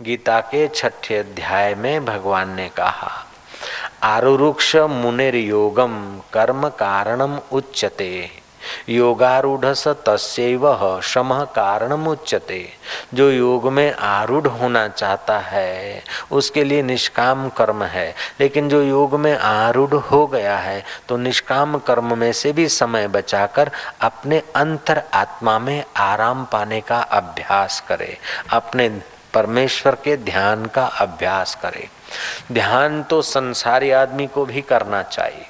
गीता के छठे अध्याय में भगवान ने कहा, आरुरुक्ष मुनिर योगम कर्म कारणम उच्चते योगारूढ़ तस्व शम कारण उच्चते जो योग में आरूढ़ होना चाहता है, उसके लिए निष्काम कर्म है। लेकिन जो योग में आरूढ़ हो गया है तो निष्काम कर्म में से भी समय बचाकर अपने अंतर आत्मा में आराम पाने का अभ्यास करे। अपने परमेश्वर के ध्यान का अभ्यास करे। ध्यान तो संसारी आदमी को भी करना चाहिए।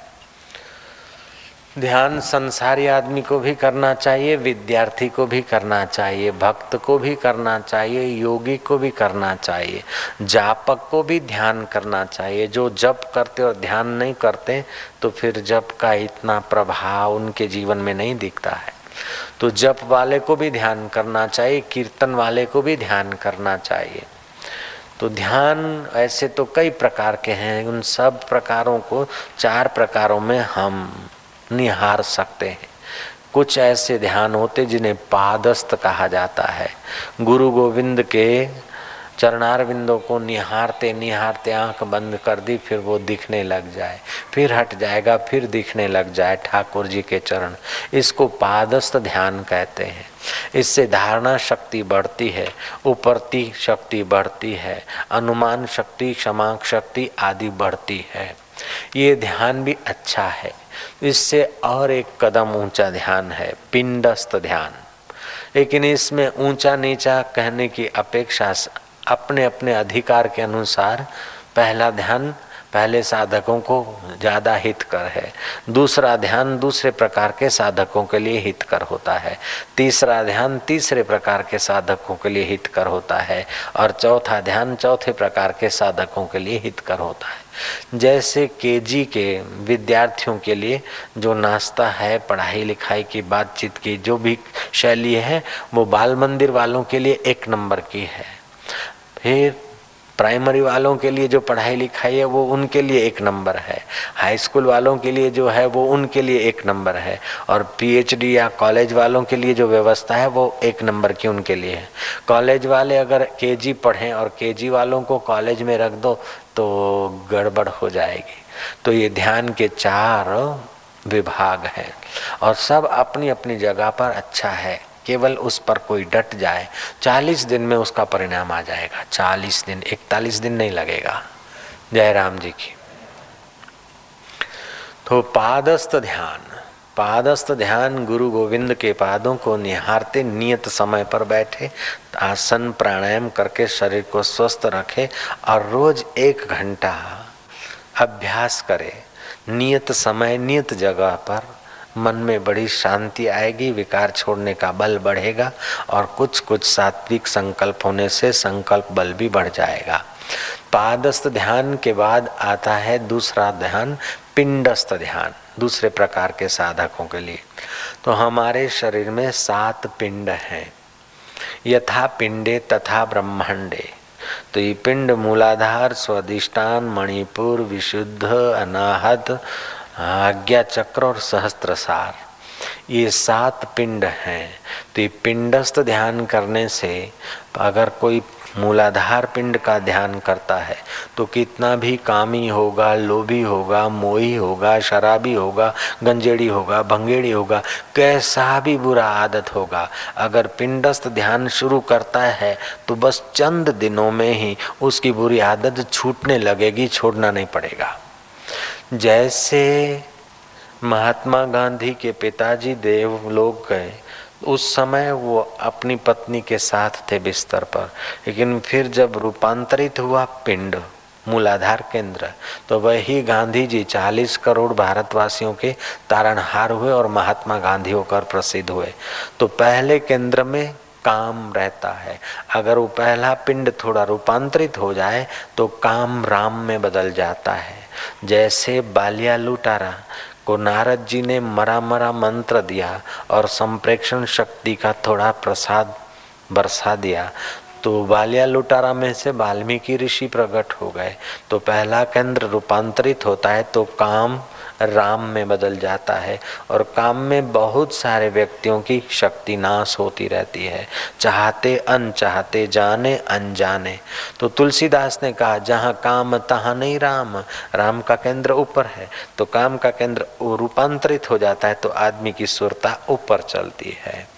ध्यान संसारी आदमी को भी करना चाहिए, विद्यार्थी को भी करना चाहिए, भक्त को भी करना चाहिए, योगी को भी करना चाहिए, जापक को भी ध्यान करना चाहिए। जो जप करते और ध्यान नहीं करते तो फिर जप का इतना प्रभाव उनके जीवन में नहीं दिखता है। तो जप वाले को भी ध्यान करना चाहिए, कीर्तन वाले को भी ध्यान करना चाहिए। तो ध्यान ऐसे तो कई प्रकार के हैं, उन सब प्रकारों को चार प्रकारों में हम निहार सकते हैं। कुछ ऐसे ध्यान होते जिन्हें पादस्त कहा जाता है। गुरु गोविंद के चरणार बिंदों को निहारते निहारते आँख बंद कर दी, फिर वो दिखने लग जाए। फिर हट जाएगा, फिर दिखने लग जाए ठाकुर जी के चरण। इसको पादस्थ ध्यान कहते हैं। इससे धारणा शक्ति बढ़ती है, उपरती शक्ति बढ़ती है, अनुमान शक्ति क्षमा शक्ति आदि बढ़ती है। ये ध्यान भी अच्छा है। इससे और एक कदम ऊँचा ध्यान है, पिंडस्त ध्यान। लेकिन इसमें ऊँचा नीचा कहने की अपेक्षा अपने अपने अधिकार के अनुसार पहला ध्यान पहले साधकों को ज़्यादा हितकर है। दूसरा ध्यान दूसरे प्रकार के साधकों के लिए हितकर होता है। तीसरा ध्यान तीसरे प्रकार के साधकों के लिए हितकर होता है और चौथा ध्यान चौथे प्रकार के साधकों के लिए हितकर होता है। जैसे केजी के विद्यार्थियों के लिए जो नाश्ता है, पढ़ाई लिखाई की, बातचीत की, जो भी शैली है, वो बाल मंदिर वालों के लिए एक नंबर की है। फिर प्राइमरी वालों के लिए जो पढ़ाई लिखाई है, वो उनके लिए एक नंबर है। हाई स्कूल वालों के लिए जो है, वो उनके लिए एक नंबर है। और पीएचडी या कॉलेज वालों के लिए जो व्यवस्था है, वो एक नंबर की उनके लिए है। कॉलेज वाले अगर केजी पढ़ें और केजी वालों को कॉलेज में रख दो तो गड़बड़ हो जाएगी। तो ये ध्यान के चार विभाग हैं। और सब अपनी अपनी जगह पर अच्छा है। केवल उस पर कोई डट जाए, चालीस दिन में उसका परिणाम आ जाएगा। चालीस दिन, इकतालीस दिन नहीं लगेगा। जय राम जी की। तो पादस्त ध्यान पादस्त ध्यान गुरु गोविंद के पादों को निहारते, नियत समय पर बैठे, आसन प्राणायाम करके शरीर को स्वस्थ रखे और रोज एक घंटा अभ्यास करे, नियत समय, नियत जगह पर मन में बड़ी शांति आएगी, विकार छोड़ने का बल बढ़ेगा और कुछ कुछ सात्विक संकल्प होने से संकल्प बल भी बढ़ जाएगा। पादस्थ ध्यान के बाद आता है दूसरा ध्यान, पिंडस्थ ध्यान, दूसरे प्रकार के साधकों के लिए। तो हमारे शरीर में सात पिंड हैं। यथा पिंडे तथा ब्रह्मांडे। तो ये पिंड मूलाधार, स्वादिष्टान, मणिपुर, विशुद्ध, अनाहत आज्ञा चक्र और सहस्त्र सार ये सात पिंड हैं। तो ये पिंडस्थ ध्यान करने से अगर कोई मूलाधार पिंड का ध्यान करता है तो कितना भी कामी होगा, लोभी होगा, मोही होगा, शराबी होगा, गंजेड़ी होगा, भंगेड़ी होगा, कैसा भी बुरा आदत होगा, अगर पिंडस्थ ध्यान शुरू करता है तो बस चंद दिनों में ही उसकी बुरी आदत छूटने लगेगी, छोड़ना नहीं पड़ेगा। जैसे महात्मा गांधी के पिताजी देव लोग गए, उस समय वो अपनी पत्नी के साथ थे बिस्तर पर। लेकिन फिर जब रूपांतरित हुआ पिंड, मूलाधार केंद्र तो वही गांधी जी चालीस करोड़ भारतवासियों के तारणहार हुए और महात्मा गांधी होकर प्रसिद्ध हुए। तो पहले केंद्र में काम रहता है। अगर वो पहला पिंड थोड़ा रूपांतरित हो जाए तो काम राम में बदल जाता है। जैसे बालिया लुटारा को नारद जी ने मरा मरा मंत्र दिया और संप्रेक्षण शक्ति का थोड़ा प्रसाद बरसा दिया तो बालिया लुटारा में से वाल्मीकि ऋषि प्रकट हो गए। तो पहला केंद्र रूपांतरित होता है तो काम राम में बदल जाता है और काम में बहुत सारे व्यक्तियों की शक्ति नाश होती रहती है। चाहते अनचाहते, जाने अनजाने। तो तुलसीदास ने कहा, जहाँ काम, तहाँ नहीं राम। राम का केंद्र ऊपर है। तो काम का केंद्र रूपांतरित हो जाता है तो आदमी की सुरता ऊपर चलती है।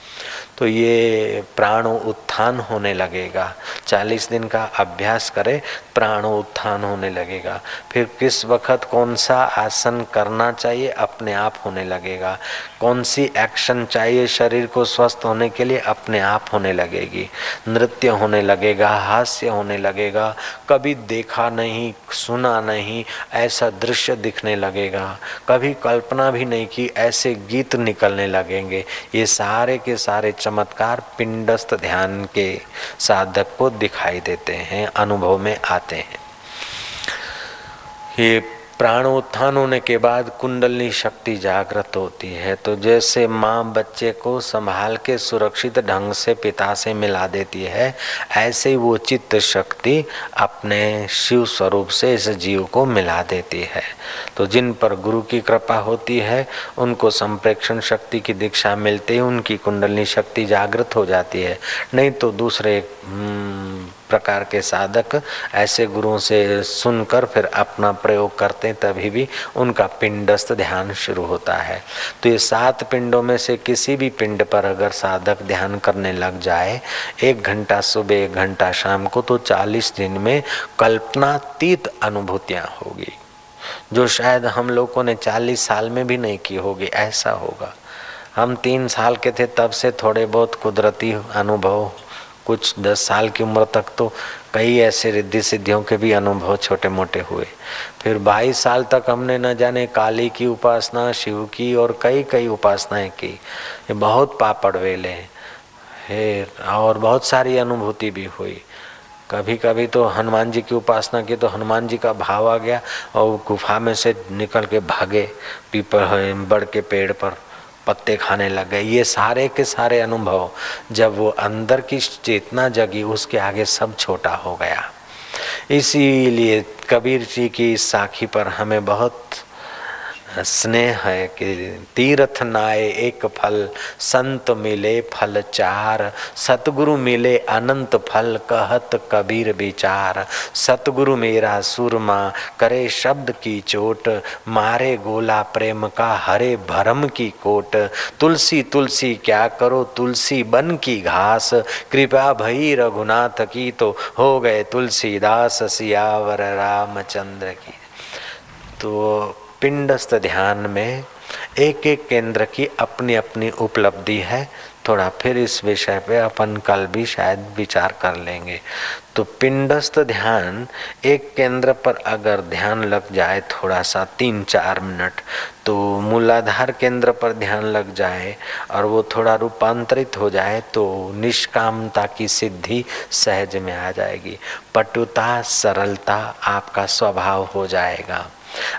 तो ये प्राण उत्थान होने लगेगा। चालीस दिन का अभ्यास करे, प्राण उत्थान होने लगेगा। फिर किस वक्त कौन सा आसन करना चाहिए, अपने आप होने लगेगा। कौन सी एक्शन चाहिए शरीर को स्वस्थ होने के लिए, अपने आप होने लगेगी। नृत्य होने लगेगा, हास्य होने लगेगा। कभी देखा नहीं, सुना नहीं, ऐसा दृश्य दिखने लगेगा। कभी कल्पना भी नहीं की ऐसे गीत निकलने लगेंगे। ये सारे के सारे चमत्कार पिंडस्त ध्यान के साधक को दिखाई देते हैं अनुभव में आते हैं। ये प्राण उत्थान होने के बाद कुंडलनी शक्ति जागृत होती है। तो जैसे माँ बच्चे को संभाल के सुरक्षित ढंग से पिता से मिला देती है ऐसे ही वो चित्त शक्ति अपने शिव स्वरूप से इस जीव को मिला देती है। तो जिन पर गुरु की कृपा होती है उनको संप्रेक्षण शक्ति की दीक्षा मिलते ही उनकी कुंडलनी शक्ति जागृत हो जाती है। नहीं तो दूसरे हम्म, प्रकार के साधक ऐसे गुरुओं से सुनकर फिर अपना प्रयोग करते हैं, तभी भी उनका पिंडस्थ ध्यान शुरू होता है। तो ये सात पिंडों में से किसी भी पिंड पर अगर साधक ध्यान करने लग जाए, एक घंटा सुबह, एक घंटा शाम को तो चालीस दिन में कल्पनातीत अनुभूतियाँ होगी, जो शायद हम लोगों ने चालीस साल में भी नहीं की होगी, ऐसा होगा। हम तीन साल के थे, तब से थोड़े बहुत कुदरती अनुभव कुछ दस साल की उम्र तक तो कई ऐसे रिद्धि सिद्धियों के भी अनुभव छोटे मोटे हुए। फिर बाईस साल तक हमने न जाने काली की उपासना, शिव की और कई कई उपासनाएँ की। ये बहुत पापड़ वेले है। और बहुत सारी अनुभूति भी हुई। कभी कभी तो हनुमान जी की उपासना की तो हनुमान जी का भाव आ गया और गुफा में से निकल के भागे पीपल बड़ के पेड़ पर। पत्ते खाने लग गए। ये सारे के सारे अनुभव जब वो अंदर की चेतना जगी, उसके आगे सब छोटा हो गया। इसीलिए कबीर जी की साखी पर हमें बहुत स्नेह है कि तीर्थ नाए एक फल, संत मिले फल चार, सतगुरु मिले अनंत फल, कहत कबीर विचार। सतगुरु मेरा सुरमा, करे शब्द की चोट, मारे गोला प्रेम का हरे भरम की कोट। तुलसी तुलसी, क्या करो तुलसी बन की घास? कृपा भई रघुनाथ की तो हो गए तुलसीदास सियावर रामचंद्र की। तो पिंडस्थ ध्यान में एक एक केंद्र की अपनी अपनी उपलब्धि है। थोड़ा फिर इस विषय पे अपन कल भी शायद विचार कर लेंगे। तो पिंडस्थ ध्यान एक केंद्र पर अगर ध्यान लग जाए थोड़ा सा तीन चार मिनट तो मूलाधार केंद्र पर ध्यान लग जाए और वो थोड़ा रूपांतरित हो जाए तो निष्कामता की सिद्धि सहज में आ जाएगी। पटुता, सरलता आपका स्वभाव हो जाएगा।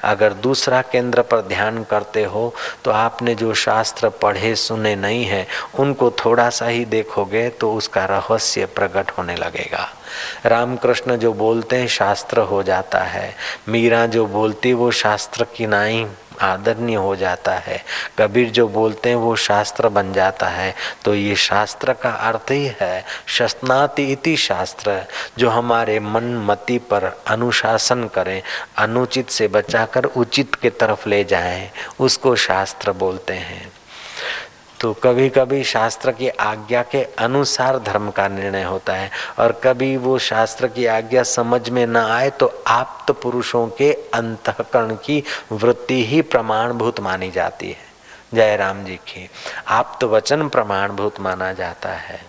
अगर दूसरा केंद्र पर ध्यान करते हो तो आपने जो शास्त्र पढ़े, सुने नहीं है, उनको थोड़ा सा ही देखोगे तो उसका रहस्य प्रकट होने लगेगा। रामकृष्ण जो बोलते हैं, शास्त्र हो जाता है। मीरा जो बोलती, वो शास्त्र की नाई। आदरणीय हो जाता है। कबीर जो बोलते हैं, वो शास्त्र बन जाता है। तो ये शास्त्र का अर्थ ही है, शस्नाति इति शास्त्र, जो हमारे मन मति पर अनुशासन करें, अनुचित से बचाकर उचित के तरफ़ ले जाएँ, उसको शास्त्र बोलते हैं। तो कभी कभी शास्त्र की आज्ञा के अनुसार धर्म का निर्णय होता है और कभी वो शास्त्र की आज्ञा समझ में न आए तो आप तो पुरुषों के अंतकरण की वृत्ति ही प्रमाणभूत मानी जाती है। जय राम जी की आप तो वचन प्रमाणभूत माना जाता है।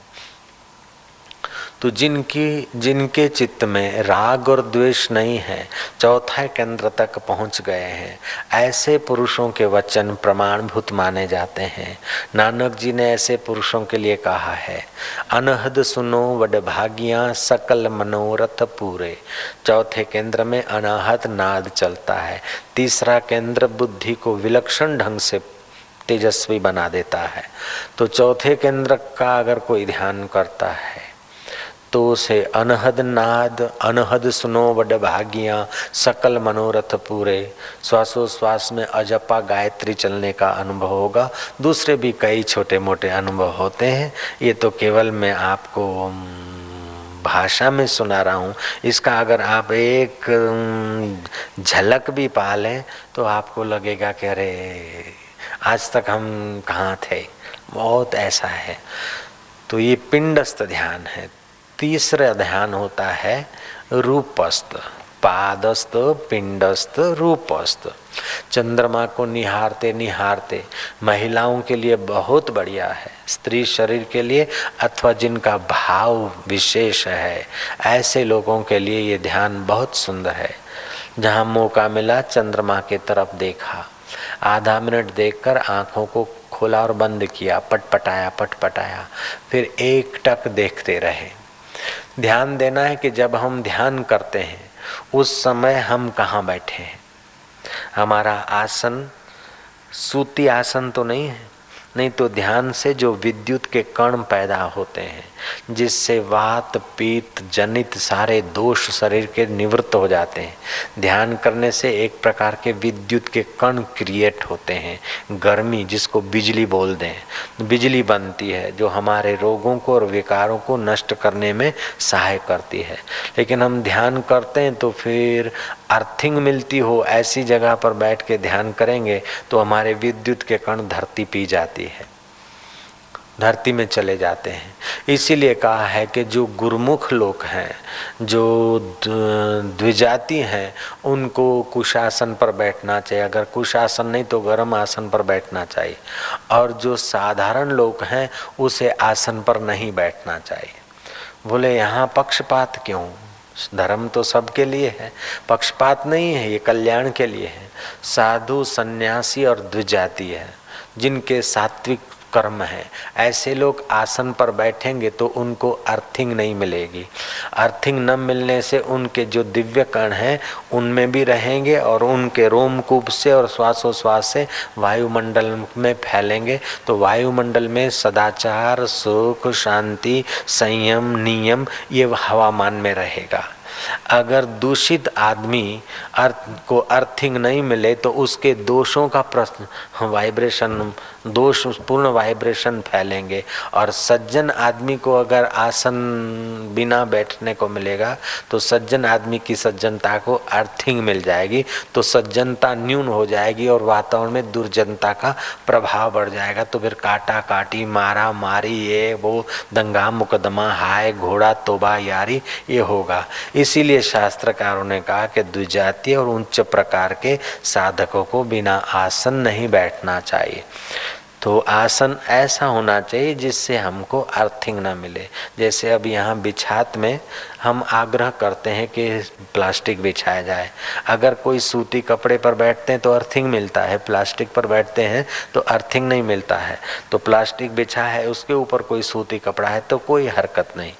तो जिनकी, जिनके चित्त में राग और द्वेष नहीं है, चौथा केंद्र तक पहुँच गए हैं। ऐसे पुरुषों के वचन प्रमाणभूत माने जाते हैं। नानक जी ने ऐसे पुरुषों के लिए कहा है, अनहद सुनो वड भागिया सकल मनोरथ पूरे। चौथे केंद्र में अनाहत नाद चलता है। तीसरा केंद्र बुद्धि को विलक्षण ढंग से तेजस्वी बना देता है। तो चौथे केंद्र का अगर कोई ध्यान करता है तो से अनहद नाद, अनहद सुनो वड भागिया, सकल मनोरथ पूरे। श्वासोश्वास में अजपा गायत्री चलने का अनुभव होगा। दूसरे भी कई छोटे मोटे अनुभव होते हैं। ये तो केवल मैं आपको भाषा में सुना रहा हूँ। इसका अगर आप एक झलक भी पा लें तो आपको लगेगा कि अरे, आज तक हम कहाँ थे? बहुत ऐसा है। तो ये पिंडस्थ ध्यान है। तीसरा ध्यान होता है रूपस्थ, पादस्थ, पिंडस्थ, रूपस्थ। चंद्रमा को निहारते निहारते महिलाओं के लिए बहुत बढ़िया है, स्त्री शरीर के लिए अथवा जिनका भाव विशेष है, ऐसे लोगों के लिए ये ध्यान बहुत सुंदर है। जहाँ मौका मिला, चंद्रमा के तरफ़ देखा। आधा मिनट देखकर आँखों को खोला और बंद किया, पटपटाया पटपटाया। फिर एक टक देखते रहे। ध्यान देना है कि जब हम ध्यान करते हैं, उस समय हम कहाँ बैठे हैं? हमारा आसन, सूती आसन तो नहीं है? नहीं तो ध्यान से जो विद्युत के कण पैदा होते हैं, जिससे वात, पीत, जनित सारे दोष शरीर के निवृत्त हो जाते हैं। ध्यान करने से एक प्रकार के विद्युत के कण क्रिएट होते हैं। गर्मी, जिसको बिजली बोल दें। बिजली बनती है, जो हमारे रोगों को और विकारों को नष्ट करने में सहाय करती है। लेकिन हम ध्यान करते हैं तो फिर अर्थिंग मिलती हो, ऐसी जगह पर बैठ के ध्यान करेंगे तो हमारे विद्युत के कण धरती पी जाती है। धरती में चले जाते हैं। इसीलिए कहा है कि जो गुरुमुख लोग हैं, जो द्विजाति हैं, उनको कुशासन पर बैठना चाहिए। अगर कुशासन नहीं तो गर्म आसन पर बैठना चाहिए। और जो साधारण लोग हैं, उसे आसन पर नहीं बैठना चाहिए। बोले, यहाँ पक्षपात क्यों? धर्म तो सबके लिए है। पक्षपात नहीं है, ये कल्याण के लिए है। साधु, सन्यासी और द्विजाति है। जिनके सात्विक कर्म है। ऐसे लोग आसन पर बैठेंगे तो उनको अर्थिंग नहीं मिलेगी। अर्थिंग न मिलने से उनके जो दिव्य कण हैं, उनमें भी रहेंगे और उनके रोमकूप से और श्वासोश्वास से वायुमंडल में फैलेंगे। तो वायुमंडल में सदाचार, सुख, शांति, संयम, नियम, ये हवामान में रहेगा। अगर दूषित आदमी अर्थ को अर्थिंग नहीं मिले तो उसके दोषों का प्रश्न वाइब्रेशन दोष, पूर्ण वाइब्रेशन फैलेंगे। और सज्जन आदमी को अगर आसन बिना बैठने को मिलेगा तो सज्जन आदमी की सज्जनता को अर्थिंग मिल जाएगी। तो सज्जनता न्यून हो जाएगी और वातावरण में दुर्जनता का प्रभाव बढ़ जाएगा। तो फिर काटा काटी मारा मारी ये, वो, दंगा, मुकदमा, हाय, घोड़ा, तोबा, यारी, ये होगा। इसीलिए शास्त्रकारों ने कहा कि द्विजातीय और उच्च प्रकार के साधकों को बिना आसन नहीं बैठना चाहिए। तो आसन ऐसा होना चाहिए जिससे हमको अर्थिंग ना मिले। जैसे अब यहाँ बिछात में हम आग्रह करते हैं कि प्लास्टिक बिछाया जाए। अगर कोई सूती कपड़े पर बैठते हैं तो अर्थिंग मिलता है, प्लास्टिक पर बैठते हैं तो अर्थिंग नहीं मिलता है। तो प्लास्टिक बिछा है, उसके ऊपर कोई सूती कपड़ा है तो कोई हरकत नहीं।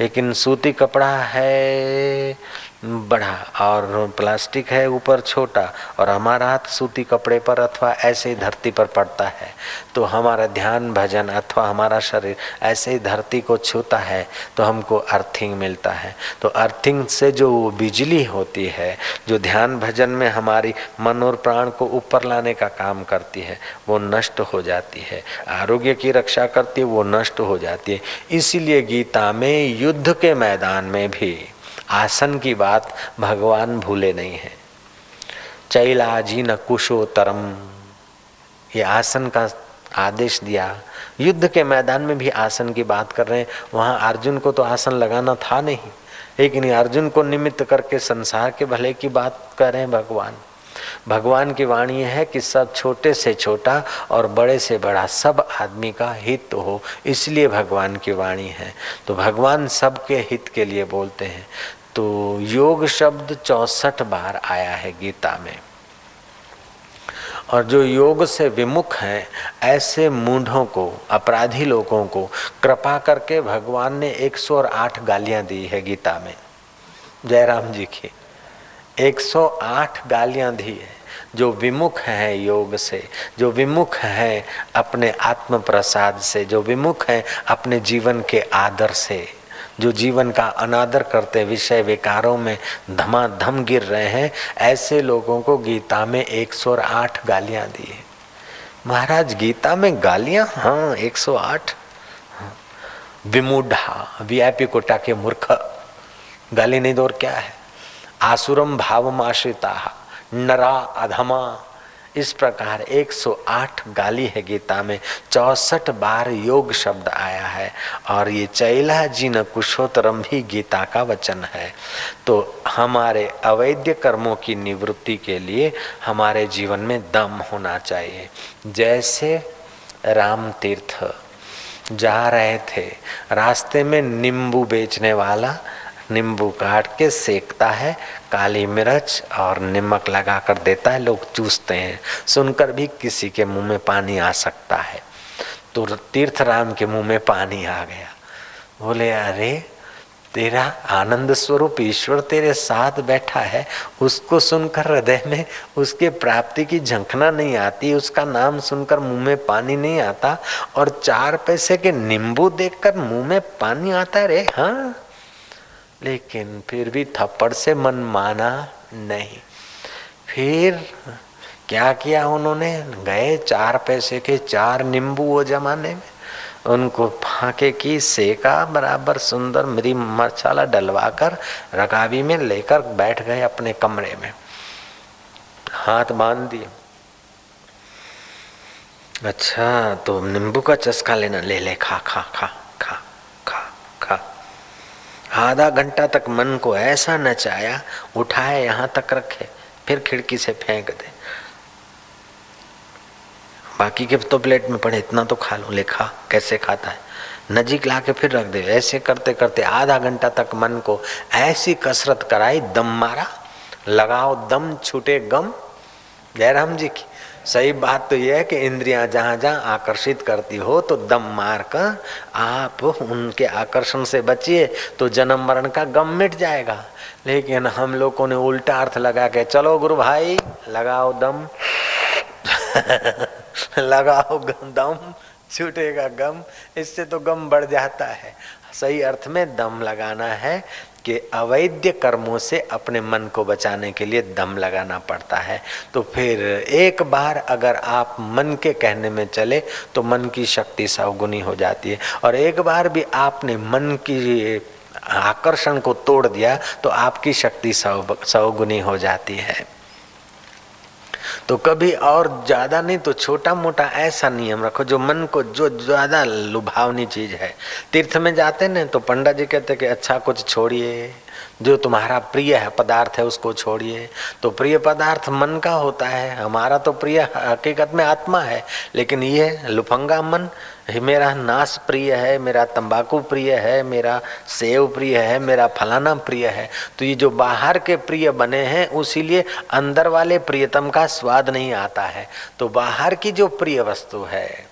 लेकिन सूती कपड़ा है बड़ा और प्लास्टिक है ऊपर छोटा और हमारा हाथ सूती कपड़े पर अथवा ऐसे ही धरती पर पड़ता है तो हमारा ध्यान, भजन अथवा हमारा शरीर ऐसे ही धरती को छूता है तो हमको अर्थिंग मिलता है। तो अर्थिंग से जो बिजली होती है, जो ध्यान, भजन में हमारी मन और प्राण को ऊपर लाने का काम करती है, वो नष्ट हो जाती है। आरोग्य की रक्षा करती है, वो नष्ट हो जाती है। इसीलिए गीता में युद्ध के मैदान में भी आसन की बात भगवान भूले नहीं है। चैलाजी न कुशोतरम। ये आसन का आदेश दिया। युद्ध के मैदान में भी आसन की बात कर रहे हैं। वहाँ अर्जुन को तो आसन लगाना था नहीं। लेकिन अर्जुन को निमित्त करके संसार के भले की बात कर रहे हैं भगवान। भगवान की वाणी है कि सब छोटे से छोटा और बड़े से बड़ा सब आदमी का हित हो। इसलिए भगवान की वाणी है। तो भगवान सबके हित के लिए बोलते हैं। तो योग शब्द चौसठ बार आया है गीता में। और जो योग से विमुख हैं, ऐसे मूढ़ों को, अपराधी लोगों को कृपा करके भगवान ने 108 गालियाँ दी है गीता में। जयराम जी की 108 गालियाँ दी है। जो विमुख है योग से, जो विमुख है अपने आत्म प्रसाद से, जो विमुख है अपने जीवन के आदर से। जो जीवन का अनादर करते विषय विकारों में धमाधम गिर रहे हैं, ऐसे लोगों को गीता में 108 गालियाँ दी है। महाराज, गीता में गालियाँ? हाँ 108 हाँ। विमूढ़ा, वीआईपी कोटा के मूर्ख। गाली नहीं दो और क्या है? आसुरम भाव आश्रिता नरा अधमा। इस प्रकार 108 गाली है गीता में, चौसठ बार योग शब्द आया है, और ये चैला जी न कुशोत्तरम भी गीता का वचन है। तो हमारे अवैध कर्मों की निवृत्ति के लिए हमारे जीवन में दम होना चाहिए। जैसे राम तीर्थ जा रहे थे, रास्ते में नींबू बेचने वाला नींबू काट के सेकता है काली मिर्च और नमक लगा कर देता है, लोग चूसते हैं। सुनकर भी किसी के मुँह में पानी आ सकता है। तो तीर्थ राम के मुँह में पानी आ गया। बोले, अरे, तेरा आनंद स्वरूप ईश्वर तेरे साथ बैठा है। उसको सुनकर हृदय में उसके प्राप्ति की झंखना नहीं आती, उसका नाम सुनकर मुँह में पानी नहीं आता और चार पैसे के नींबू देखकर मुँह में पानी आता है। रे हाँ। लेकिन फिर भी थप्पड़ से मन माना नहीं। फिर क्या किया उन्होंने? गए चार पैसे के चार नींबू वो जमाने में। उनको फाके की सेका बराबर सुंदर मेरी मसाला डलवा कर रकाबी में लेकर बैठ गए अपने कमरे में। हाथ बाँध दिए। अच्छा तो नींबू का चस्का लेना, ले ले, खा खा खा। आधा घंटा तक मन को ऐसा नचाया उठाए यहाँ तक रखे, फिर खिड़की से फेंक दे। बाकी के तो प्लेट में पड़े, इतना तो खा लो, लेखा, कैसे खाता है? नजीक ला के फिर रख दे, ऐसे करते करते आधा घंटा तक मन को ऐसी कसरत कराई, दम मारा, लगाओ दम, छूटे गम। जयराम जी की सही बात तो यह है कि इंद्रियाँ जहाँ जहाँ आकर्षित करती हो तो दम मार कर आप उनके आकर्षण से बचिए तो जन्म मरण का गम मिट जाएगा। लेकिन हम लोगों ने उल्टा अर्थ लगा के, चलो गुरु भाई, लगाओ दम। लगाओ दम, छूटेगा गम, इससे तो गम बढ़ जाता है। सही अर्थ में दम लगाना है कि अवैध कर्मों से अपने मन को बचाने के लिए दम लगाना पड़ता है। तो फिर एक बार अगर आप मन के कहने में चले तो मन की शक्ति सवगुनी हो जाती है। और एक बार भी आपने मन की आकर्षण को तोड़ दिया तो आपकी शक्ति सवगुनी हो जाती है। तो कभी और ज़्यादा नहीं तो छोटा मोटा ऐसा नियम रखो जो मन को जो ज़्यादा लुभावनी चीज़ है। तीर्थ में जाते ना तो पंडा जी कहते कि अच्छा कुछ छोड़िए। जो तुम्हारा प्रिय है, पदार्थ है, उसको छोड़िए। तो प्रिय पदार्थ मन का होता है। हमारा तो प्रिय हकीकत में आत्मा है, लेकिन ये लुफंगा मन मेरा नाश प्रिय है, मेरा तंबाकू प्रिय है, मेरा सेव प्रिय है, मेरा फलाना प्रिय है। तो ये जो बाहर के प्रिय बने हैं, उसीलिए अंदर वाले प्रियतम का स्वाद नहीं आता है। तो बाहर की जो प्रिय वस्तु है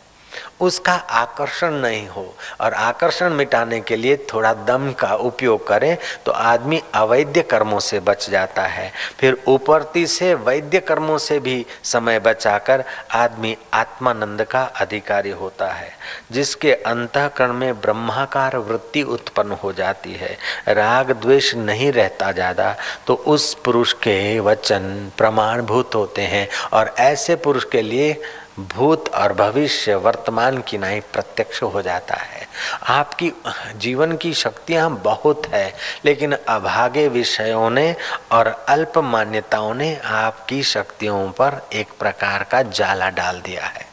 उसका आकर्षण नहीं हो और आकर्षण मिटाने के लिए थोड़ा दम का उपयोग करें तो आदमी अवैध कर्मों से बच जाता है। फिर ऊपरती से वैद्य कर्मों से भी समय बचाकर आदमी आत्मानंद का अधिकारी होता है, जिसके अंतकरण में ब्रह्माकार वृत्ति उत्पन्न हो जाती है। राग द्वेष नहीं रहता ज़्यादा तो उस पुरुष के वचन प्रमाणभूत होते हैं और ऐसे पुरुष के लिए भूत और भविष्य वर्तमान की नहीं प्रत्यक्ष हो जाता है। आपकी जीवन की शक्तियाँ बहुत है, लेकिन अभागे विषयों ने और अल्प मान्यताओं ने आपकी शक्तियों पर एक प्रकार का जाला डाल दिया है।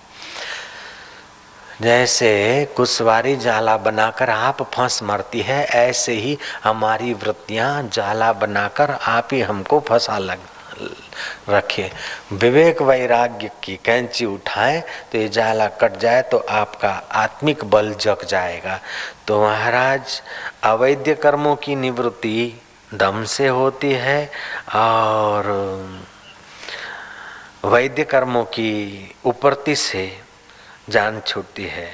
जैसे कुशवारी जाला बनाकर आप फंस मरती है, ऐसे ही हमारी वृत्तियाँ जाला बनाकर आप ही हमको फंसा लग रखिए विवेक वैराग्य की कैंची उठाएँ तो ये जाला कट जाए तो आपका आत्मिक बल जग जाएगा। तो महाराज, अवैध कर्मों की निवृत्ति दम से होती है, और वैद्य कर्मों की उपरति से जान छूटती है।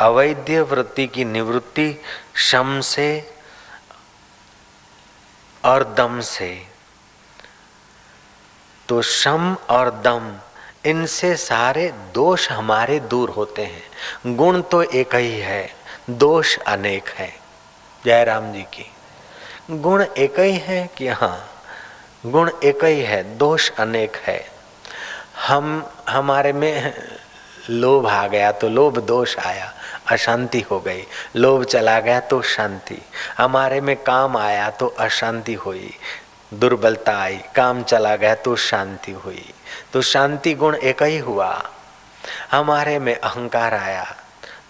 अवैध वृत्ति की निवृत्ति शम से और दम से तो शम और दम, इनसे सारे दोष हमारे दूर होते हैं। गुण तो एक ही है, दोष अनेक है। जयराम जी की। गुण एक ही है कि हाँ गुण एक ही है, दोष अनेक है। हम, हमारे में लोभ आ गया तो लोभ दोष आया, अशांति हो गई। लोभ चला गया तो शांति। हमारे में काम आया तो अशांति हुई। दुर्बलता आई काम चला गया तो शांति हुई। तो शांति गुण एक ही हुआ। हमारे में अहंकार आया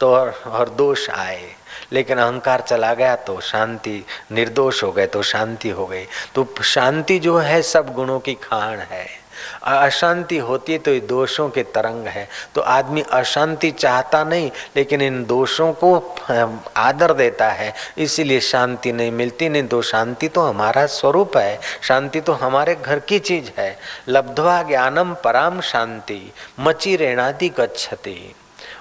तो और, और दोष आए। लेकिन अहंकार चला गया तो शांति निर्दोष हो गए तो शांति हो गई। तो शांति जो है सब गुणों की खान है। अशांति होती है तो ये दोषों के तरंग है। तो आदमी अशांति चाहता नहीं, लेकिन इन दोषों को आदर देता है। इसीलिए शांति नहीं मिलती, नहीं तो शांति तो हमारा स्वरूप है। शांति तो हमारे घर की चीज़ है। लब्धवा ज्ञानम पराम शांति, मची रेणादि गच्छति।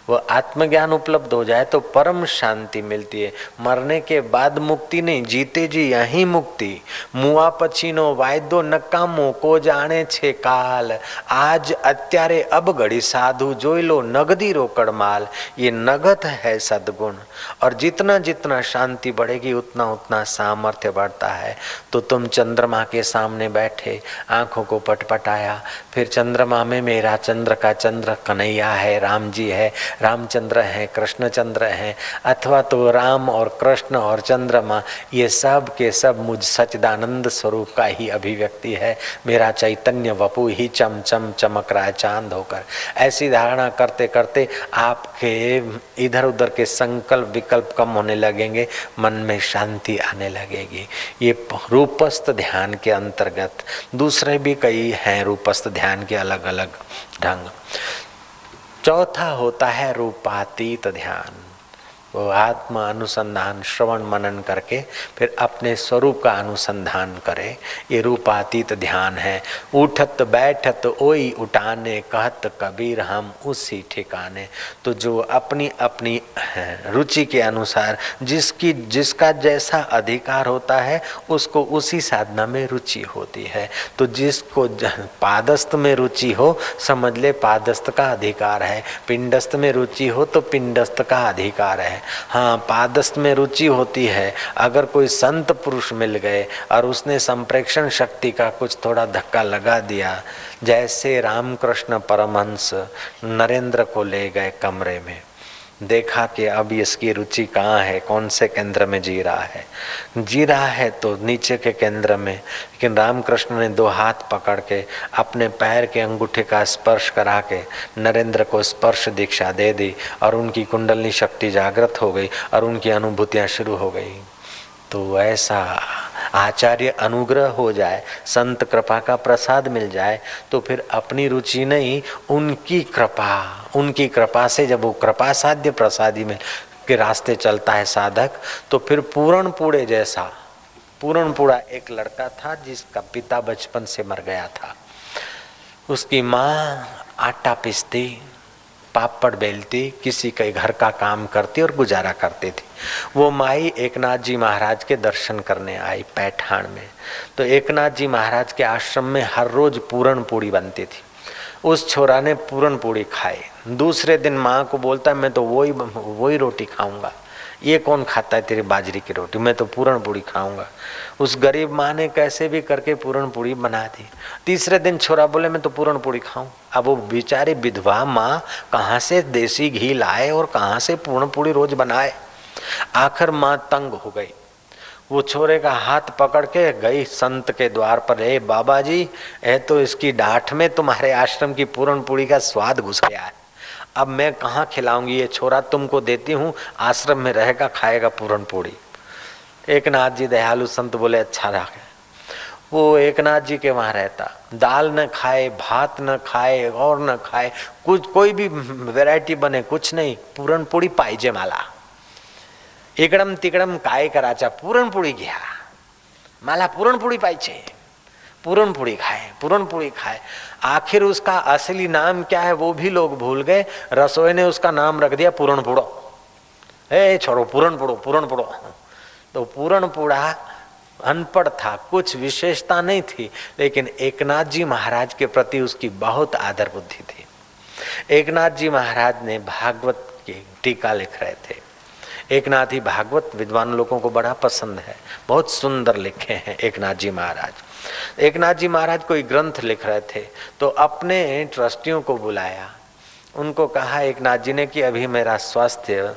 वो आत्मज्ञान उपलब्ध हो जाए तो परम शांति मिलती है मरने के बाद मुक्ति नहीं जीते जी यही मुक्ति मुआ पछीनो वायदो नकामो को जाने छे काल आज અત્યારે अब घड़ी साधु જોઈ લો नगदी रोकड़ माल ये नगद है सदगुण और जितना जितना शांति बढ़ेगी उतना उतना सामर्थ्य बढ़ता है तो तुम चंद्रमा के सामने बैठे आंखों को पटपटाया फिर चंद्रमा में मेरा चंद्र का चंद्र कन्हैया है राम जी है रामचंद्र हैं, कृष्णचंद्र हैं, अथवा तो राम और कृष्ण और चंद्रमा, ये सब के सब मुझ सचिदानंद स्वरूप का ही अभिव्यक्ति है। मेरा चैतन्य वपु ही चम चम चमक रहा है चाँद होकर। ऐसी धारणा करते करते आपके इधर उधर के संकल्प विकल्प कम होने लगेंगे, मन में शांति आने लगेगी। ये रूपस्थ ध्यान के अंतर्गत, दूसरे भी कई हैं रूपस्थ ध्यान के अलग अलग ढंग। चौथा होता है रूपातीत ध्यान। वो आत्मा अनुसंधान, श्रवण मनन करके फिर अपने स्वरूप का अनुसंधान करे। ये रूपातीत ध्यान है। उठत बैठत ओई उठाने, कहत कबीर हम उसी ठिकाने। तो जो अपनी अपनी रुचि के अनुसार जिसकी, जिसका जैसा अधिकार होता है, उसको उसी साधना में रुचि होती है। तो जिसको पादस्थ में रुचि हो, समझ ले पादस्थ का अधिकार है। पिंडस्थ में रुचि हो तो पिंडस्थ का अधिकार है। हाँ पादस्थ में रुचि होती है। अगर कोई संत पुरुष मिल गए और उसने संप्रेक्षण शक्ति का कुछ थोड़ा धक्का लगा दिया, जैसे रामकृष्ण परमहंस नरेंद्र को ले गए कमरे में। देखा कि अब इसकी रुचि कहाँ है, कौन से केंद्र में जी रहा है। जी रहा है तो नीचे के केंद्र में, लेकिन रामकृष्ण ने दो हाथ पकड़ के अपने पैर के अंगूठे का स्पर्श करा के नरेंद्र को स्पर्श दीक्षा दे दी और उनकी कुंडलनी शक्ति जागृत हो गई और उनकी अनुभूतियाँ शुरू हो गई। तो ऐसा आचार्य अनुग्रह हो जाए, संत कृपा का प्रसाद मिल जाए तो फिर अपनी रुचि नहीं, उनकी कृपा उनकी कृपा से जब वो कृपा साध्य प्रसादी में के रास्ते चलता है साधक तो फिर पूर्ण पूड़े जैसा पूर्ण पूरा एक लड़का था जिसका पिता बचपन से मर गया था। उसकी माँ आटा पिसती पापड़ बेलती, किसी के घर का काम करती और गुजारा करती थी। वो माई एकनाथ जी महाराज के दर्शन करने आई पैठान में। तो एकनाथ जी महाराज के आश्रम में हर रोज पूरण पूड़ी बनती थी। उस छोरा ने पूरण पूड़ी खाई। दूसरे दिन माँ को बोलता, मैं तो वही वही रोटी खाऊँगा। ये कौन खाता है तेरी बाजरी की रोटी? मैं तो पूरण पूरी खाऊँगा। उस गरीब माँ ने कैसे भी करके पूरण पूरी बना दी। तीसरे दिन छोरा बोले, मैं तो पूरण पूरी खाऊं। अब वो बेचारी विधवा माँ कहाँ से देसी घी लाए और कहाँ से पूर्ण पूरी रोज बनाए? आखिर माँ तंग हो गई। वो छोरे का हाथ पकड़ के गई संत के द्वार पर, ए बाबा जी ए तो इसकी डांठ में तुम्हारे आश्रम की पूरण पूरी का स्वाद घुस गया है। अब मैं कहाँ खिलाऊँगी? ये छोरा तुमको देती हूँ, आश्रम में रहेगा, खाएगा पूरन पूड़ी। एक नाथ जी दयालु संत बोले अच्छा रहा वो एक नाथ जी के वहाँ रहता। दाल न खाए, भात न खाए, और न खाए, कुछ, कोई भी वैरायटी बने, कुछ नहीं पुरणपोळी पाहिजे माला। एकड़म तिकडम काय करायचा माला घ्या। पूरी पाई चाहिए पुरणपोळी खाए पुरणपोळी खाए। आखिर उसका असली नाम क्या है, वो भी लोग भूल गए। रसोई ने उसका नाम रख दिया पूरणपुड़ो ए, छोड़ो पूरणपुड़ो पूरणपुड़ो तो पूरणपुड़ा अनपढ़ था, कुछ विशेषता नहीं थी, लेकिन एकनाथ जी महाराज के प्रति उसकी बहुत आदर बुद्धि थी। एकनाथ जी महाराज ने भागवत की टीका लिख रहे थे। एक नाथ ही भागवत विद्वान लोगों को बड़ा पसंद है, बहुत सुंदर लिखे हैं एक नाथ जी महाराज। एक नाथ जी महाराज कोई ग्रंथ लिख रहे थे तो अपने ट्रस्टियों को बुलाया। उनको कहा एक नाथ जी ने कि अभी मेरा स्वास्थ्य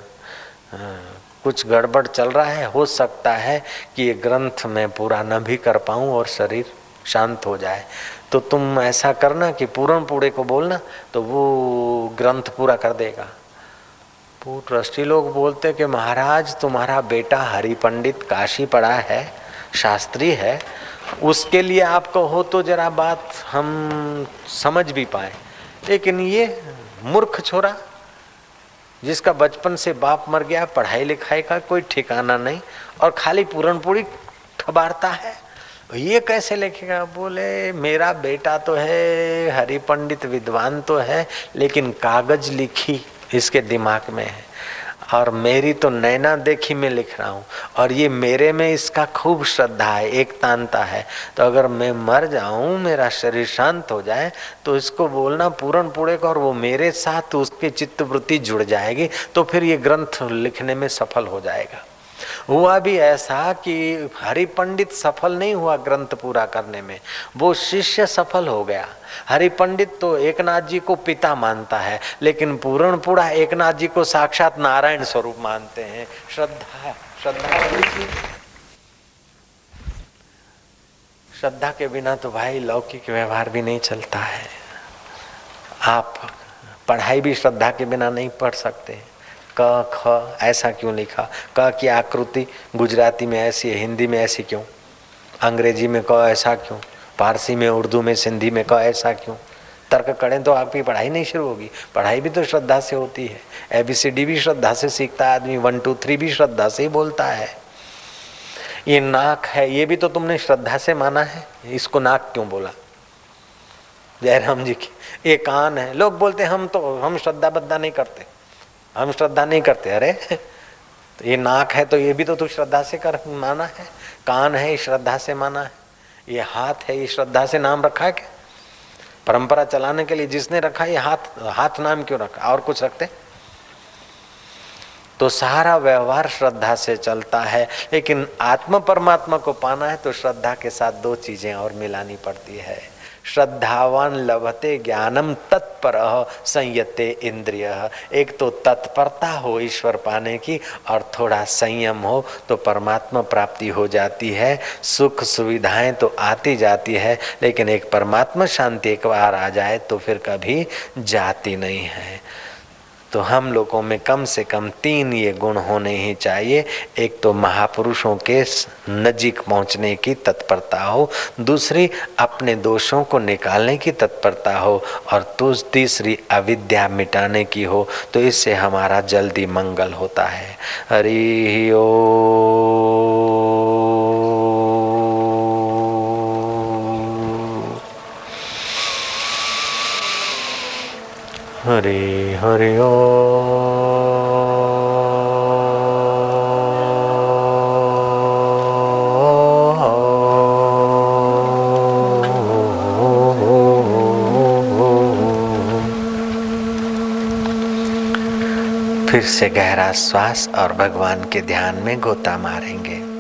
कुछ गड़बड़ चल रहा है? हो सकता है कि ये ग्रंथ मैं पूरा न भी कर पाऊँ और शरीर शांत हो जाए। तो तुम ऐसा करना कि पूर्ण पूरे को बोलना तो वो ग्रंथ पूरा कर देगा। वो ट्रस्टी लोग बोलते कि, महाराज, तुम्हारा बेटा हरि पंडित काशी पड़ा है, शास्त्री है उसके लिए आपको हो तो जरा बात हम समझ भी पाए। लेकिन ये मूर्ख छोरा, जिसका बचपन से बाप मर गया, पढ़ाई लिखाई का कोई ठिकाना नहीं और खाली पूरण पूरी खबारता है, ये कैसे लिखेगा? बोले, मेरा बेटा तो है हरि पंडित विद्वान तो है, लेकिन कागज़ लिखी इसके दिमाग में है। और मेरी तो नैना देखी में लिख रहा हूँ। और ये मेरे में इसका खूब श्रद्धा है एक तानता है। तो अगर मैं मर जाऊँ, मेरा शरीर शांत हो जाए तो इसको बोलना पूरण पूरे का और वो मेरे साथ उसके चित्तवृत्ति जुड़ जाएगी तो फिर ये ग्रंथ लिखने में सफल हो जाएगा। हुआ भी ऐसा कि हरि पंडित सफल नहीं हुआ ग्रंथ पूरा करने में। वो शिष्य सफल हो गया। हरि पंडित तो एकनाथ जी को पिता मानता है, लेकिन पूर्ण पूरा एकनाथ जी को साक्षात नारायण स्वरूप मानते हैं। श्रद्धा श्रद्धा श्रद्धा के बिना तो भाई लौकिक व्यवहार भी नहीं चलता है। आप पढ़ाई भी श्रद्धा के बिना नहीं पढ़ सकते। क, ख, ऐसा क्यों लिखा? क की आकृति गुजराती में ऐसी है, हिंदी में ऐसी क्यों? अंग्रेज़ी में क ऐसा क्यों? पारसी में, उर्दू में, सिंधी में क ऐसा क्यों? तर्क करें तो आपकी पढ़ाई नहीं शुरू होगी। पढ़ाई भी तो श्रद्धा से होती है। ए बी सी डी भी श्रद्धा से सीखता है आदमी। वन टू थ्री भी श्रद्धा से ही बोलता है। ये नाक है, ये भी तो तुमने श्रद्धा से माना है। इसको नाक क्यों बोला? जयराम जी की, ये कान है। लोग बोलते हम तो हम श्रद्धा बद्धा नहीं करते। हम श्रद्धा नहीं करते, अरे तो ये नाक है तो ये भी तो तू श्रद्धा से कर, माना है, कान है, ये श्रद्धा से माना है, ये हाथ है, ये श्रद्धा से नाम रखा है क्या? परंपरा चलाने के लिए जिसने रखा, ये हाथ हाथ नाम क्यों रखा? और कुछ रखते? तो सारा व्यवहार श्रद्धा से चलता है, लेकिन आत्म परमात्मा को पाना है तो श्रद्धा के साथ दो चीज़ें और मिलानी पड़ती है। श्रद्धावान लभते ज्ञानम तत्पर, संयते इंद्रिय। एक तो तत्परता हो ईश्वर पाने की और थोड़ा संयम हो तो परमात्मा प्राप्ति हो जाती है। सुख सुविधाएँ तो आती जाती है, लेकिन एक परमात्मा शांति एक बार आ जाए तो फिर कभी जाती नहीं है। तो हम लोगों में कम से कम तीन ये गुण होने ही चाहिए। एक तो महापुरुषों के नजीक पहुँचने की तत्परता हो। दूसरी, अपने दोषों को निकालने की तत्परता हो। और तीसरी, अविद्या मिटाने की हो। तो इससे हमारा जल्दी मंगल होता है। हरि ओ, हरे हरे फिर से गहरा श्वास और भगवान के ध्यान में गोता मारेंगे।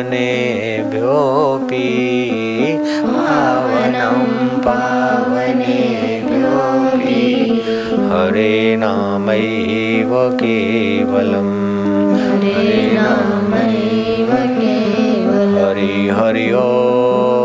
पावनेभ्योऽपि पावनं पावनेभ्योऽपि हरे नामैव केवलम् हरे नामैव केवलम्। हरि हरि ओ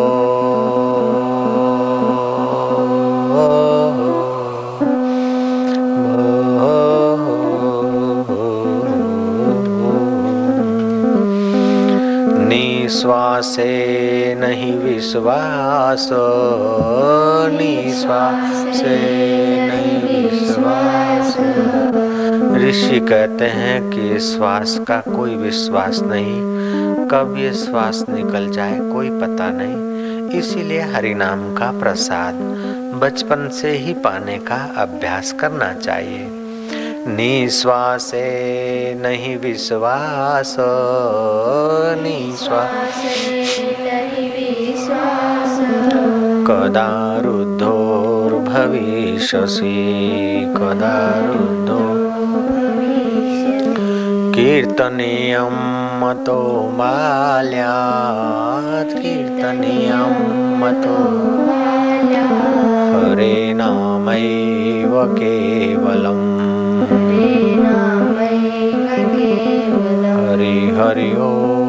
विश्वास। ऋषि कहते हैं कि श्वास का कोई विश्वास नहीं, कब ये श्वास निकल जाए कोई पता नहीं। इसीलिए हरिनाम का प्रसाद बचपन से ही पाने का अभ्यास करना चाहिए। निश्वास नहीं विश्वास निश्वास कदा रुद्धोर्भविष्यसि कदा रुद्धो कीर्तनीयं मतो माल्यात् कीर्तनीयं मतो। हरेनामैव केवलम्। हरि हरि ओम्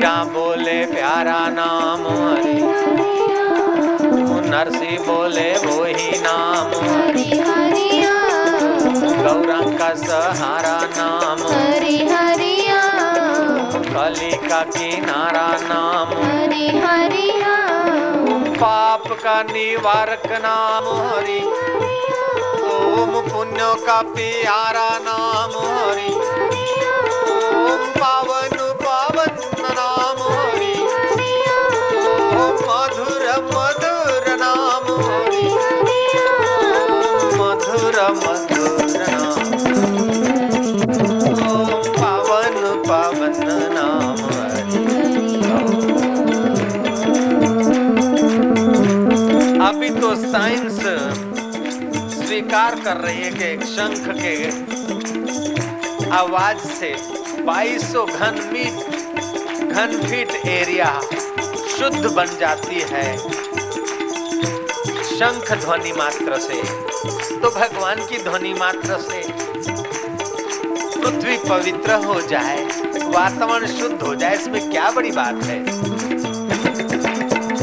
राम बोले प्यारा नाम हरि। नरसी बोले वो ही नाम गौरंग का सहारा नाम कली का किनारा नाम पाप का निवारक नाम हरि। ओम पुण्यों का प्यारा नाम हरि। ओम पावन साइंस स्वीकार कर रही है कि एक शंख के आवाज़ से 2200 घन मीट, घन फीट एरिया शुद्ध बन जाती है। शंख ध्वनि मात्र से। तो भगवान की ध्वनि मात्र से पृथ्वी पवित्र हो जाए, वातावरण शुद्ध हो जाए, इसमें क्या बड़ी बात है?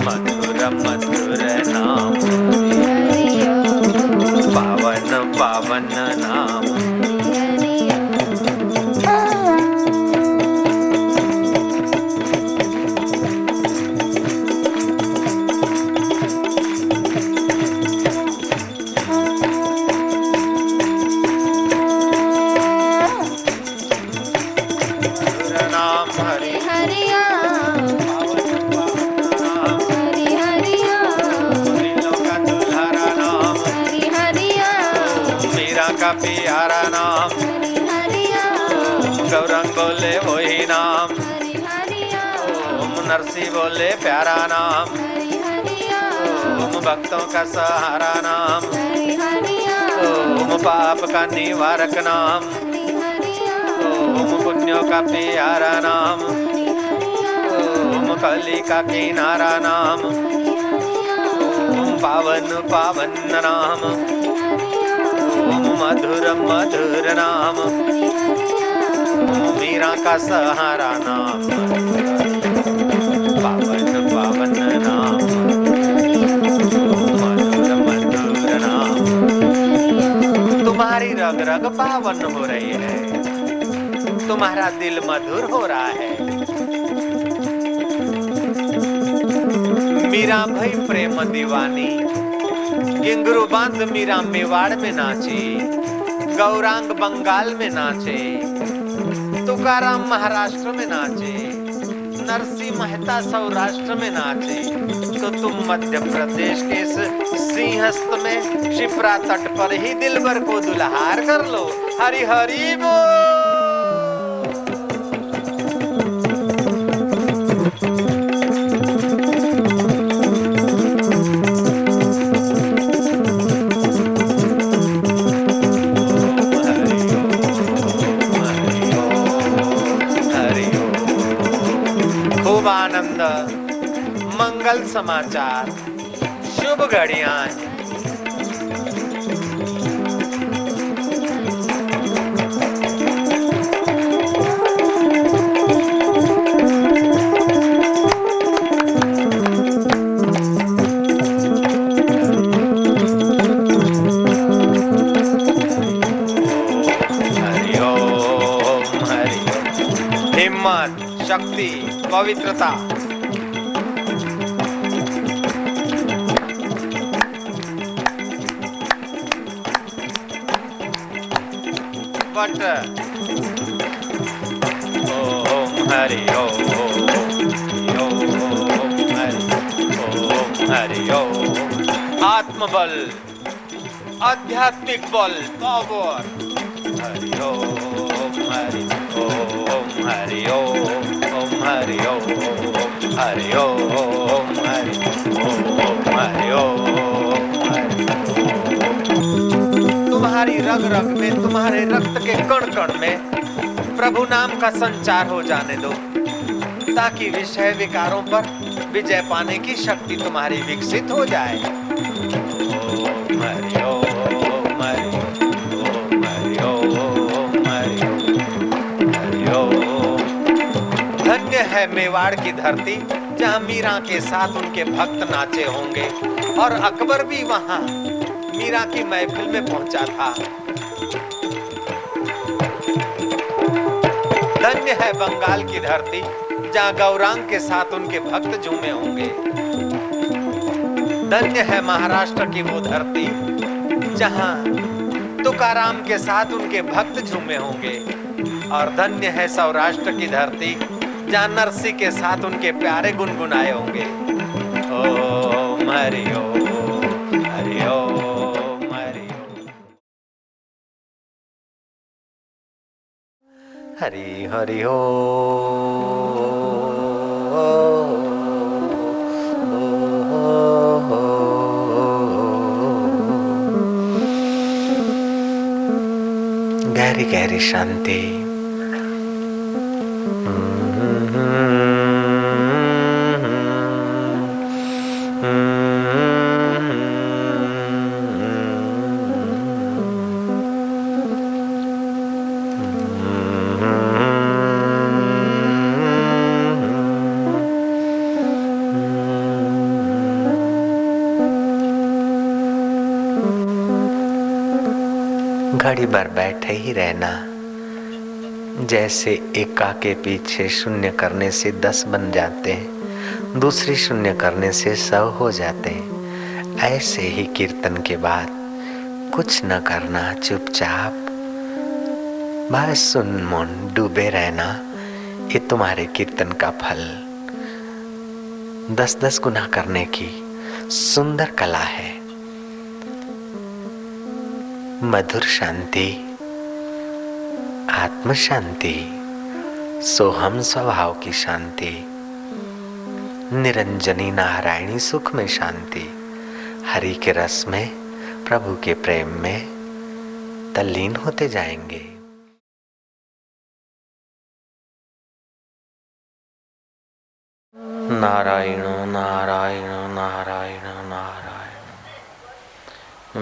मधुर मधुर नाम। पावन नाम। मधुर नाम हरि हरिया पावन का प्यारा नाम। गौरंग बोले वही नाम। ओम नरसी बोले प्यारा नाम। ओम भक्तों का सहारा नाम। ओम पाप का निवारक नाम। ओम पुण्यों का प्यारा नाम। ओम कली का किनारा नाम। ओम पावन पावन नाम। मधुर मधुर नाम। मीरा का सहारा नाम। पावन पावन नाम। मधुर मधुर नाम। तुम्हारी रग रग पावन हो रही है। तुम्हारा दिल मधुर हो रहा है। मीरा भाई प्रेम दीवानी। गिंगरू बाँध मीरा मेवाड़ में नाची। गौरांग बंगाल में नाचे, तुकाराम महाराष्ट्र में नाचे नरसिंह मेहता सौराष्ट्र में नाचे तो तुम मध्य प्रदेश के इस सिंहस्थ में शिप्रा तट पर ही दिलबर को दुल्हार कर लो। हरी हरी बोल। आनंद मंगल समाचार। शुभ घड़ियाँ शक्ति पवित्रता। ओम ओम हरि ओम हरि ओम आत्मबल आध्यात्मिक बल पावर हरि ओम हरि ओम हरि ओम ओम हरि ओम हरि ओम हरि ओम हरि ओम तुम्हारी रग रग में, तुम्हारे रक्त के कण कण में प्रभु नाम का संचार हो जाने दो, ताकि विषय विकारों पर विजय पाने की शक्ति तुम्हारी विकसित हो जाए। धन्य है मेवाड़ की धरती, जहाँ मीरा के साथ उनके भक्त नाचे होंगे, और अकबर भी वहाँ मीरा की महफिल में पहुँचा था। धन्य है बंगाल की धरती, जहाँ गौरांग के साथ उनके भक्त झूमे होंगे। धन्य है महाराष्ट्र की वो धरती, जहाँ तुकाराम के साथ उनके भक्त झूमे होंगे। और धन्य है सौराष्ट्र की धरती, जहाँ नरसी के साथ उनके प्यारे गुनगुनाए होंगे। ओम हरि हरि हरि हो। गहरी गहरी शांति। बैठे ही रहना। जैसे एका के पीछे शून्य करने से दस बन जाते हैं, दूसरी शून्य करने से सौ हो जाते हैं। ऐसे ही कीर्तन के बाद कुछ न करना, चुपचाप। बस सुन मन, डूबे रहना, ये तुम्हारे कीर्तन का फल। दस दस गुना करने की सुंदर कला है। मधुर शांति। आत्म शांति सोहम स्वभाव की शांति, निरंजनी नारायणी सुख में शांति, हरि के रस में, प्रभु के प्रेम में तल्लीन होते जाएँगे। नारायण नारायण नारायण नारायण।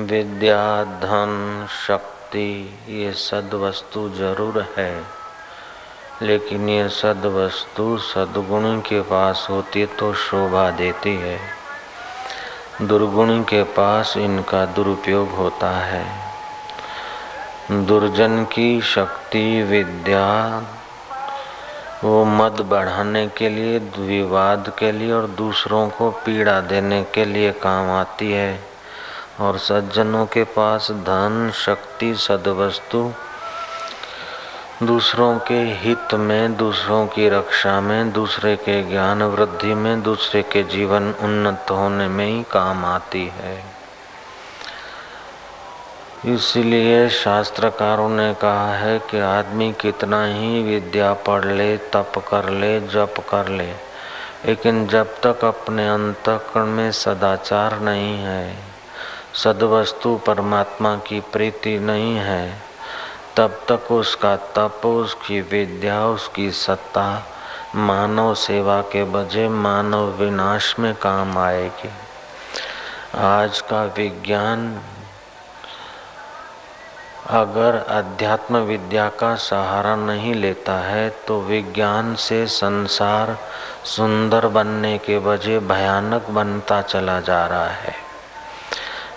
विद्या, धन, शक्ति। ये सदवस्तु ज़रूर है। लेकिन ये सदवस्तु सदगुण के पास होती तो शोभा देती है। दुर्गुण के पास इनका दुरुपयोग होता है। दुर्जन की शक्ति, विद्या, वो मद बढ़ाने के लिए विवाद के लिए और दूसरों को पीड़ा देने के लिए काम आती है। और सज्जनों के पास धन, शक्ति, सदवस्तु, दूसरों के हित में, दूसरों की रक्षा में, दूसरे के ज्ञान वृद्धि में, दूसरे के जीवन उन्नत होने में ही काम आती है। इसलिए शास्त्रकारों ने कहा है कि आदमी कितना ही विद्या पढ़ ले, तप कर ले, जप कर ले, लेकिन जब तक अपने अंतकरण में सदाचार नहीं है। सदवस्तु परमात्मा की प्रीति नहीं है, तब तक उसका तप, उसकी विद्या, उसकी सत्ता, मानव सेवा के बजे मानव विनाश में काम आएगी। आज का विज्ञान अगर अध्यात्म विद्या का सहारा नहीं लेता है तो विज्ञान से संसार सुंदर बनने के बजे भयानक बनता चला जा रहा है।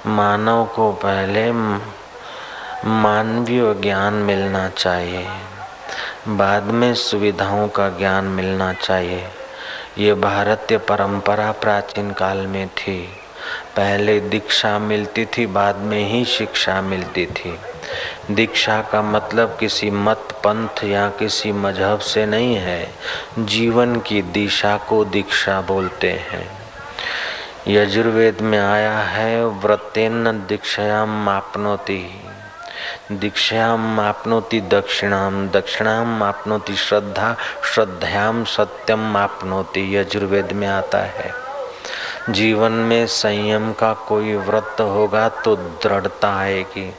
मानव को पहले मानवीय ज्ञान मिलना चाहिए। बाद में सुविधाओं का ज्ञान मिलना चाहिए। ये भारतीय परंपरा प्राचीन काल में थी। पहले दीक्षा मिलती थी, बाद में ही शिक्षा मिलती थी। दीक्षा का मतलब किसी मत पंथ या किसी मज़हब से नहीं है। जीवन की दिशा को दीक्षा बोलते हैं। यजुर्वेद में आया है, व्रतेन दीक्षायाम मापनोति। दीक्षायाम आपनोति दक्षिणाम दक्षिणाम आपनोति श्रद्धा, श्रद्धायाम सत्यम आपनोति यजुर्वेद में आता है। जीवन में संयम का कोई व्रत होगा तो दृढ़ता आएगी।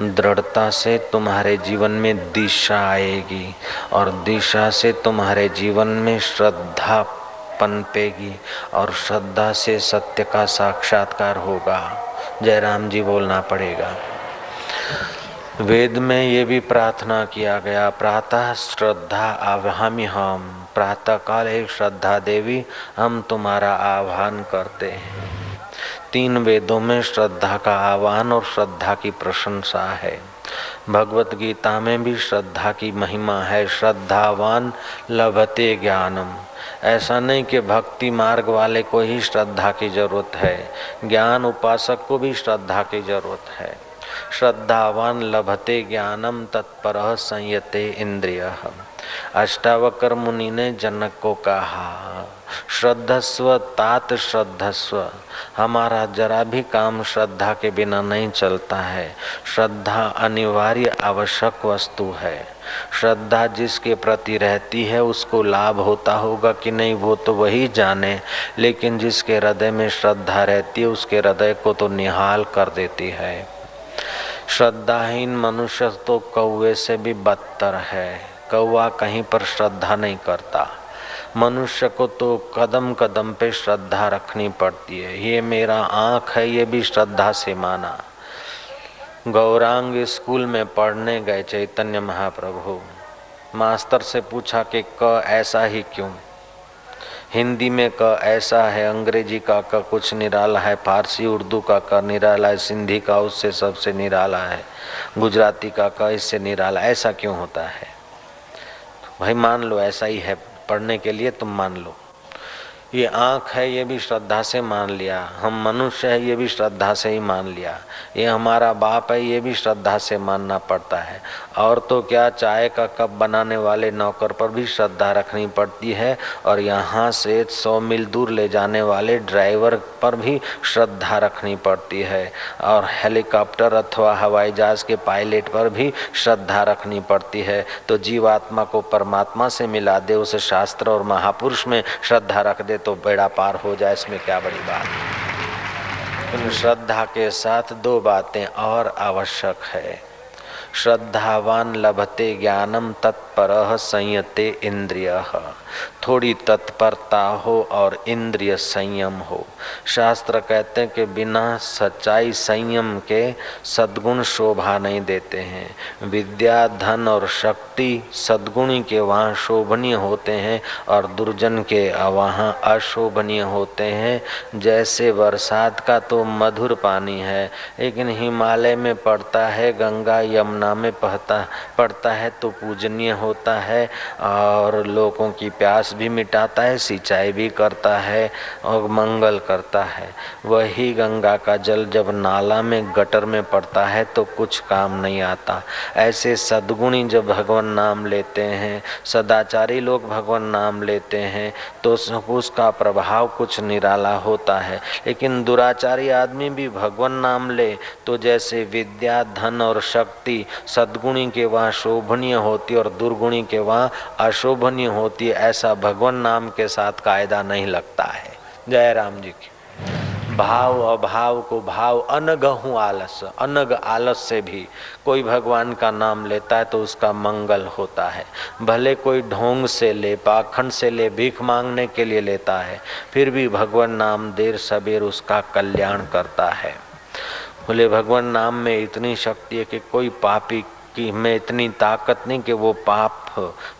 दृढ़ता से तुम्हारे जीवन में दिशा आएगी और दिशा से तुम्हारे जीवन में श्रद्धा पनपेगी और श्रद्धा से सत्य का साक्षात्कार होगा। जयराम जी बोलना पड़ेगा। वेद में ये भी प्रार्थना किया गया, प्रातः श्रद्धा आवामी हम प्रातः काल एक श्रद्धा देवी, हम तुम्हारा आह्वान करते हैं। तीन वेदों में श्रद्धा का आह्वान और श्रद्धा की प्रशंसा है। भगवत गीता में भी श्रद्धा की महिमा है, श्रद्धावान लभते ज्ञानम। ऐसा नहीं कि भक्ति मार्ग वाले को ही श्रद्धा की ज़रूरत है, ज्ञान उपासक को भी श्रद्धा की ज़रूरत है। श्रद्धावान लभते ज्ञानम तत्पर संयते इंद्रिय। अष्टावकर मुनि ने जनक को कहा श्रद्धस्व, तात श्रद्धस्व। हमारा जरा भी काम श्रद्धा के बिना नहीं चलता है। श्रद्धा अनिवार्य आवश्यक वस्तु है। श्रद्धा जिसके प्रति रहती है, उसको लाभ होता होगा कि नहीं, वो तो वही जाने। लेकिन जिसके हृदय में श्रद्धा रहती है, उसके हृदय को तो निहाल कर देती है। श्रद्धाहीन मनुष्य तो कौवे से भी बदतर है। कौवा कहीं पर श्रद्धा नहीं करता। मनुष्य को तो कदम कदम पे श्रद्धा रखनी पड़ती है। ये मेरा आँख है, ये भी श्रद्धा से माना। गौरांग स्कूल में पढ़ने गए चैतन्य महाप्रभु। मास्टर से पूछा कि क ऐसा ही क्यों? हिंदी में क ऐसा है, अंग्रेज़ी का क कुछ निराला है, फारसी, उर्दू का क निराला है, सिंधी का उससे सबसे निराला है, गुजराती का क इससे निराला। ऐसा क्यों होता है? भाई मान लो ऐसा ही है। पढ़ने के लिए तुम मान लो। ये आँख है, ये भी श्रद्धा से मान लिया। हम मनुष्य है, ये भी श्रद्धा से ही मान लिया। ये हमारा बाप है, ये भी श्रद्धा से मानना पड़ता है। और तो क्या चाय का कप बनाने वाले नौकर पर भी श्रद्धा रखनी पड़ती है और यहाँ से सौ मील दूर ले जाने वाले ड्राइवर पर भी श्रद्धा रखनी पड़ती है और हेलीकॉप्टर अथवा हवाई जहाज़ के पायलट पर भी श्रद्धा रखनी पड़ती है। तो जीवात्मा को परमात्मा से मिला दे, उस शास्त्र और महापुरुष में श्रद्धा रख दे तो बेड़ा पार हो जाए, इसमें क्या बड़ी बात इन श्रद्धा के साथ दो बातें और आवश्यक है। श्रद्धावान लभते ज्ञानम तत्पर संयते इंद्रिय। थोड़ी तत्परता हो और इंद्रिय संयम हो। शास्त्र कहते हैं कि बिना सच्चाई संयम के सद्गुण शोभा नहीं देते हैं। विद्या, धन और शक्ति सद्गुणी के वहाँ शोभनीय होते हैं और दुर्जन के वहाँ अशोभनीय होते हैं। जैसे बरसात का तो मधुर पानी है, लेकिन हिमालय में पड़ता है, गंगा यमुना में पड़ता पड़ता है तो पूजनीय होता है और लोगों की प्यास भी मिटाता है, सिंचाई भी करता है और मंगल करता है। वही गंगा का जल जब नाला में, गटर में पड़ता है तो कुछ काम नहीं आता। ऐसे सदगुणी जब भगवान नाम लेते हैं, सदाचारी लोग भगवान नाम लेते हैं तो उसका प्रभाव कुछ निराला होता है। लेकिन दुराचारी आदमी भी भगवान नाम ले तो जैसे विद्या, धन और शक्ति सदगुणी के वहाँ शोभनीय होती और दुर्गुणी के वहाँ अशोभनीय होती है ऐसा भगवान नाम के साथ कायदा नहीं लगता है। जय राम जी की। भाव अभाव को भाव अनग हूँ आलस, अनग आलस से भी कोई भगवान का नाम लेता है तो उसका मंगल होता है। भले कोई ढोंग से ले, पाखंड से ले, भीख मांगने के लिए लेता है, फिर भी भगवान नाम देर सबेर उसका कल्याण करता है। बोले, भगवान नाम में इतनी शक्ति है कि कोई पापी की में इतनी ताकत नहीं कि वो पाप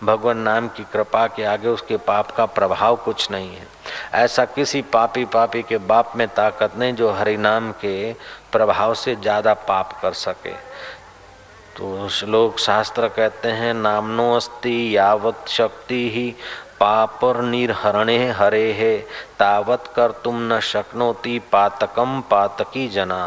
भगवान नाम की कृपा के आगे उसके पाप का प्रभाव कुछ नहीं है। ऐसा किसी पापी पापी के बाप में ताकत नहीं जो हरि नाम के प्रभाव से ज़्यादा पाप कर सके। तो श्लोक शास्त्र कहते हैं, नामनो अस्ति यावत शक्ति ही पापर निर्हरणे हरे है तावत कर तुम न शक्नोति पातकम पातकी जना।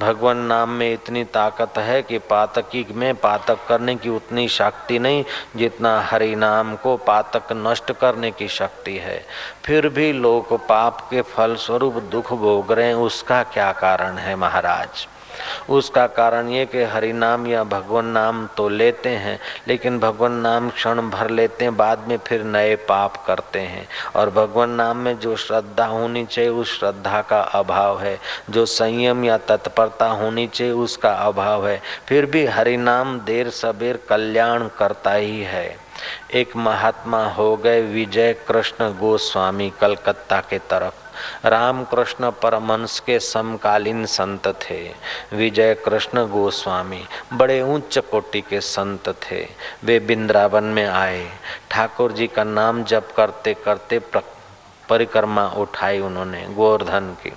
भगवान नाम में इतनी ताकत है कि पातकी में पातक करने की उतनी शक्ति नहीं जितना हरि नाम को पातक नष्ट करने की शक्ति है। फिर भी लोग पाप के फल स्वरूप दुख भोग रहे हैं, उसका क्या कारण है महाराज? उसका कारण ये कि हरि नाम या भगवान नाम तो लेते हैं, लेकिन भगवान नाम क्षण भर लेते हैं, बाद में फिर नए पाप करते हैं। और भगवान नाम में जो श्रद्धा होनी चाहिए, उस श्रद्धा का अभाव है। जो संयम या तत्परता होनी चाहिए, उसका अभाव है। फिर भी हरि नाम देर सबेर कल्याण करता ही है। एक महात्मा हो गए विजय कृष्ण गोस्वामी कलकत्ता के तरफ़। रामकृष्ण परमंश के समकालीन संत थे। विजय कृष्ण गोस्वामी बड़े उच्च कोटि के संत थे। वे बिंद्रावन में आए। ठाकुर जी का नाम जप करते करते परिक्रमा उठाई उन्होंने, गोवर्धन की।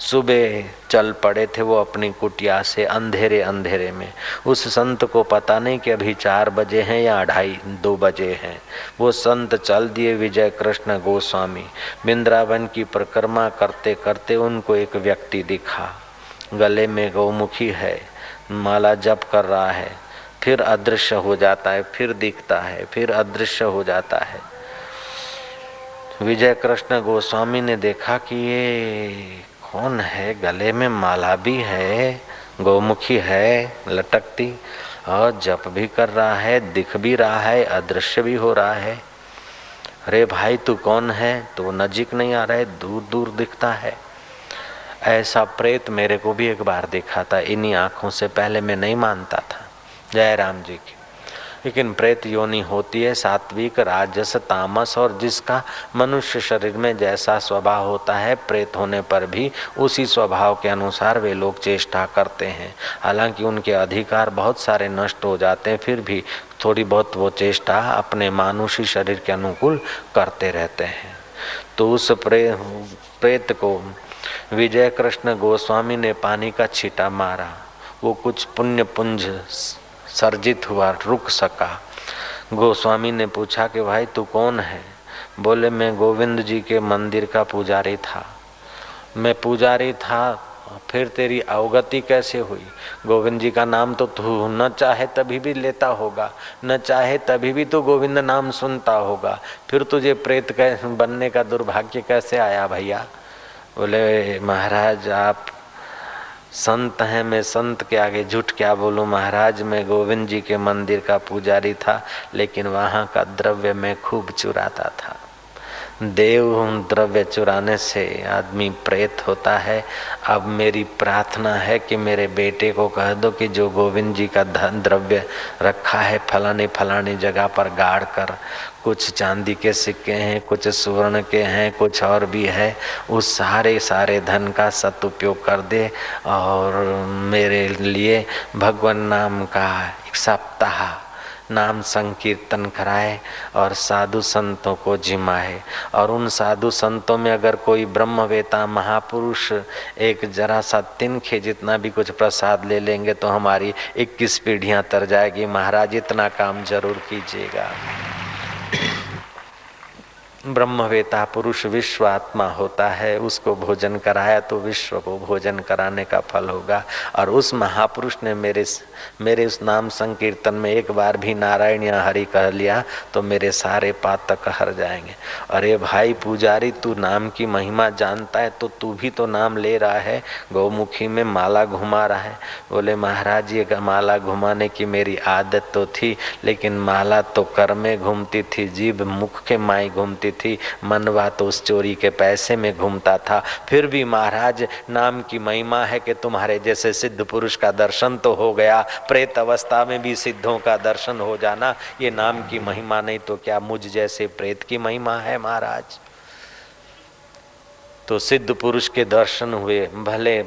सुबह चल पड़े थे वो अपनी कुटिया से अंधेरे अंधेरे में। उस संत को पता नहीं कि अभी चार बजे हैं या अढ़ाई दो बजे हैं। वो संत चल दिए विजय कृष्ण गोस्वामी। बिंद्रावन की परिक्रमा करते करते उनको एक व्यक्ति दिखा। गले में गौमुखी है, माला जप कर रहा है। फिर अदृश्य हो जाता है, फिर दिखता है, फिर अदृश्य हो जाता है। विजय कृष्ण गोस्वामी ने देखा कि ये कौन है? गले में माला भी है, गौमुखी है, लटकती। और जप भी कर रहा है, दिख भी रहा है, अदृश्य भी हो रहा है। अरे भाई, तू कौन है? तो नजीक नहीं आ रहा है दूर दूर दिखता है। ऐसा प्रेत मेरे को भी एक बार देखा था इन्हीं आँखों से पहले मैं नहीं मानता था। जय राम जी की। लेकिन प्रेत योनि होती है, सात्विक, राजस, तामस और जिसका मनुष्य शरीर में जैसा स्वभाव होता है, प्रेत होने पर भी उसी स्वभाव के अनुसार वे लोग चेष्टा करते हैं। हालाँकि उनके अधिकार बहुत सारे नष्ट हो जाते हैं, फिर भी थोड़ी बहुत वो चेष्टा अपने मानुषी शरीर के अनुकूल करते रहते हैं। तो उस प्रे, प्रेत को विजय कृष्ण गोस्वामी ने पानी का छीटा मारा। वो कुछ पुण्य पुंज सर्जित हुआ, रुक सका। गोस्वामी ने पूछा कि, भाई, तू कौन है? बोले, मैं गोविंद जी के मंदिर का पुजारी था। मैं पुजारी था, फिर तेरी अवगति कैसे हुई? गोविंद जी का नाम तो तू न चाहे तभी भी लेता होगा, न चाहे तभी भी तू गोविंद नाम सुनता होगा। फिर तुझे प्रेत कैसे बनने का दुर्भाग्य कैसे आया भैया? बोले, महाराज, आप संत हैं, मैं संत के आगे झूठ क्या बोलूँ? महाराज, मैं गोविंद जी के मंदिर का पुजारी था, लेकिन वहाँ का द्रव्य मैं खूब चुराता था। देव द्रव्य चुराने से आदमी प्रेत होता है। अब मेरी प्रार्थना है कि मेरे बेटे को कह दो कि जो गोविंद जी का धन द्रव्य रखा है फलाने फलानी जगह पर गाड़ कर, कुछ चांदी के सिक्के हैं, कुछ सुवर्ण के हैं, कुछ और भी है, उस सारे सारे धन का सदुपयोग कर दे और मेरे लिए भगवान नाम का एक सप्ताह नाम संकीर्तन कराए और साधु संतों को जिमाए। और उन साधु संतों में अगर कोई ब्रह्मवेता, महापुरुष एक जरा सा तिनखे जितना भी कुछ प्रसाद ले लेंगे तो हमारी इक्कीस पीढ़ियाँ तर जाएगी। महाराज, इतना काम ज़रूर कीजिएगा। ब्रह्मवेता पुरुष विश्व आत्मा होता है, उसको भोजन कराया तो विश्व को भोजन कराने का फल होगा। और उस महापुरुष ने मेरे मेरे उस नाम संकीर्तन में एक बार भी नारायण या हरि कह लिया तो मेरे सारे पातक हर जाएँगे। अरे भाई पुजारी, तू नाम की महिमा जानता है तो तू भी तो नाम ले रहा है। गौमुखी में माला घुमा रहा है। बोले, महाराज, ये माला घुमाने की मेरी आदत तो थी, लेकिन माला तो कर में घूमती थी, जीभ मुख के माई घूमती थी। मनवा तो उस चोरी के पैसे में घूमता था। फिर भी महाराज, नाम की महिमा है कि तुम्हारे जैसे सिद्ध पुरुष का दर्शन तो हो गया। प्रेत अवस्था में भी सिद्धों का दर्शन हो जाना। ये नाम की महिमा नहीं तो क्या मुझ जैसे प्रेत की महिमा है महाराज? तो सिद्ध पुरुष के दर्शन हुए। भले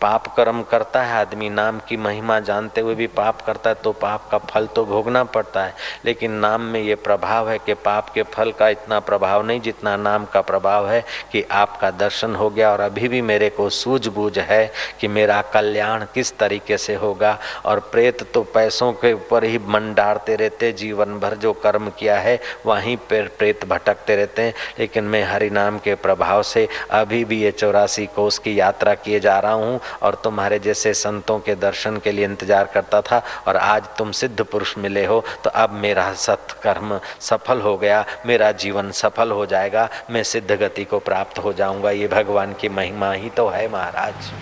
पाप कर्म करता है, आदमी नाम की महिमा जानते हुए भी पाप करता है तो पाप का फल तो भोगना पड़ता है। लेकिन नाम में ये प्रभाव है कि पाप के फल का इतना प्रभाव नहीं जितना नाम का प्रभाव है कि आपका दर्शन हो गया और अभी भी मेरे को सूझबूझ है कि मेरा कल्याण किस तरीके से होगा। और प्रेत तो पैसों के ऊपर ही मन डारते रहते जीवन भर जो कर्म किया है, वहीं पर प्रेत भटकते रहते हैं। लेकिन मैं हरि नाम के प्रभाव से अभी भी ये चौरासी कोष की यात्रा किए जा रहा हूँ। और तुम्हारे जैसे संतों के दर्शन के लिए इंतज़ार करता था और आज तुम सिद्ध पुरुष मिले हो तो अब मेरा सत्कर्म सफल हो गया, मेरा जीवन सफल हो जाएगा, मैं सिद्ध गति को प्राप्त हो जाऊँगा। ये भगवान की महिमा ही तो है महाराज।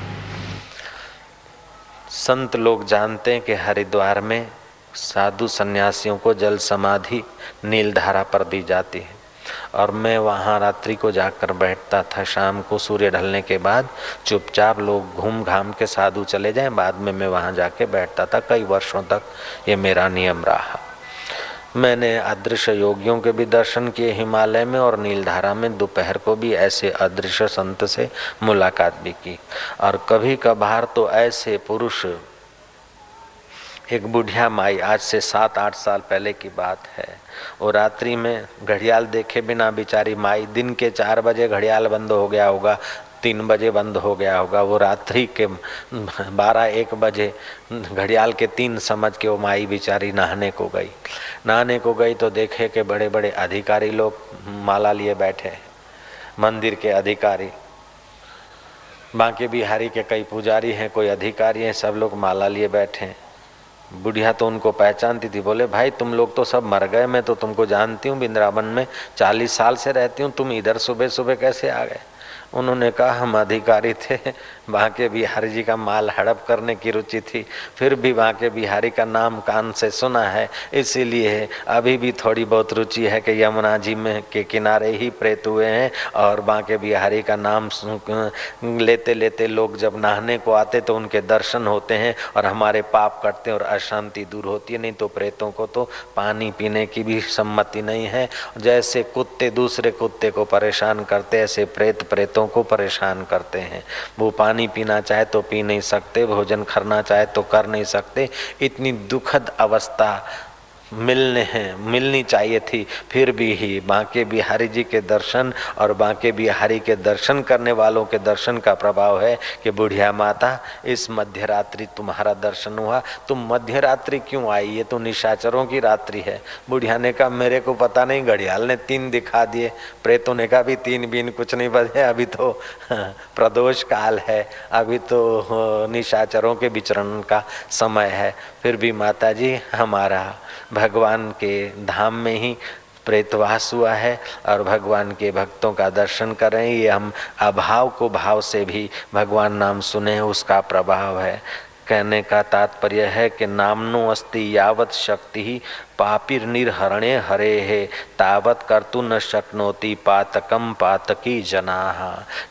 संत लोग जानते हैं कि हरिद्वार में साधु सन्यासियों को जल समाधि नीलधारा पर दी जाती है। और मैं वहाँ रात्रि को जाकर बैठता था। शाम को सूर्य ढलने के बाद चुपचाप लोग घूम घाम के साधु चले जाएँ। बाद में मैं वहाँ जाके बैठता था। कई वर्षों तक ये मेरा नियम रहा। मैंने अदृश्य योगियों के भी दर्शन किए हिमालय में और नीलधारा में। दोपहर को भी ऐसे अदृश्य संत से मुलाकात भी की। और कभी कभार तो ऐसे पुरुष एक बुढ़िया माई आज से सात, आठ साल पहले की बात है। वो रात्रि में घड़ियाल देखे बिना बेचारी माई, दिन के चार बजे घड़ियाल बंद हो गया होगा, तीन बजे बंद हो गया होगा। वो रात्रि के बारह, एक बजे घड़ियाल के तीन समझ के वो माई बेचारी नहाने को गई। नहाने को गई तो देखे के बड़े बड़े अधिकारी लोग माला लिए बैठे मंदिर के अधिकारी। बांके बिहारी के कई पुजारी हैं, कोई अधिकारी हैं, सब लोग माला लिए बैठे हैं। बुढ़िया तो उनको पहचानती थी, बोले, भाई, तुम लोग तो सब मर गए, मैं तो तुमको जानती हूँ वृंदावन में चालीस साल से रहती हूँ, तुम इधर सुबह सुबह कैसे आ गए? उन्होंने कहा, हम अधिकारी थे, वहाँ के बिहारी जी का माल हड़प करने की रुचि थी, फिर भी वहाँ के बिहारी का नाम कान से सुना है, इसीलिए अभी भी थोड़ी बहुत रुचि है कि यमुना जी में के किनारे ही प्रेत हुए हैं और वहाँ बांके बिहारी का नाम लेते लेते लोग जब नहाने को आते तो उनके दर्शन होते हैं और हमारे पाप कटते हैं और अशांति दूर होती है, नहीं तो प्रेतों को तो पानी पीने की भी सम्मति नहीं है। जैसे कुत्ते दूसरे कुत्ते को परेशान करते ऐसे प्रेत प्रेतों को परेशान करते हैं। वो पानी पीना चाहे तो पी नहीं सकते, भोजन करना चाहे तो कर नहीं सकते। इतनी दुखद अवस्था मिलने हैं, मिलनी चाहिए थी। फिर भी ही बांके बिहारी जी के दर्शन और बांके बिहारी के दर्शन करने वालों के दर्शन का प्रभाव है कि बुढ़िया माता, इस मध्य रात्रि तुम्हारा दर्शन हुआ। तुम मध्य रात्रि क्यों आई? ये तो निशाचरों की रात्रि है। बुढ़िया ने कहा, मेरे को पता नहीं, घड़ियाल ने तीन दिखा दिए। प्रेतों ने कहा भी तीन बीन कुछ नहीं बजे, अभी तो प्रदोष काल है। अभी तो निशाचरों के विचरण का समय है। फिर भी माता जी हमारा भगवान के धाम में ही प्रेतवास हुआ है और भगवान के भक्तों का दर्शन कर रहे हैं ये हम अभाव को भाव से भी भगवान नाम सुने, उसका प्रभाव है। कहने का तात्पर्य है कि नामनो अस्ति यावत शक्ति ही पापिर निर्हरणे हरे है तावत कर्तु न शक्नोती पातकम पातकी जना।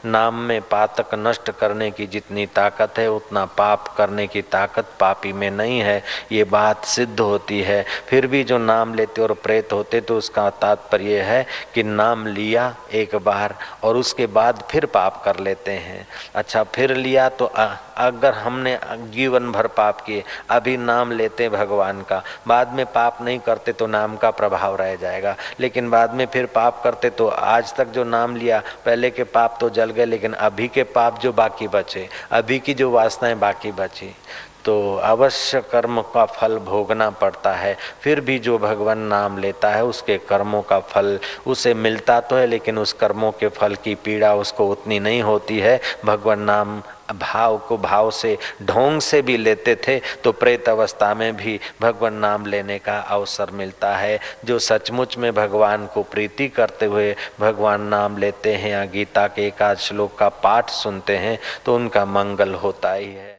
नाम में पातक नष्ट करने की जितनी ताकत है, उतना पाप करने की ताकत पापी में नहीं है। ये बात सिद्ध होती है। फिर भी जो नाम लेते और प्रेत होते तो उसका तात्पर्य है कि नाम लिया एक बार और उसके बाद फिर पाप कर लेते हैं। अच्छा फिर लिया तो अगर हमने जीवन भर पाप किए, अभी नाम लेते भगवान का। बाद में पाप नहीं नहीं करते तो नाम का प्रभाव रह जाएगा। लेकिन बाद में फिर पाप करते तो आज तक जो नाम लिया, पहले के पाप तो जल गए, लेकिन अभी के पाप जो बाकी बचे, अभी की जो वासनाएँ बाकी बची तो अवश्य कर्म का फल भोगना पड़ता है। फिर भी जो भगवान नाम लेता है, उसके कर्मों का फल, उसे मिलता तो है, लेकिन उस कर्मों के फल की पीड़ा उसको उतनी नहीं होती है। भगवान नाम भाव को भाव से, ढोंग से भी लेते थे तो प्रेत अवस्था में भी भगवान नाम लेने का अवसर मिलता है। जो सचमुच में भगवान को प्रीति करते हुए भगवान नाम लेते हैं या गीता के एकाद श्लोक का पाठ सुनते हैं तो उनका मंगल होता ही है।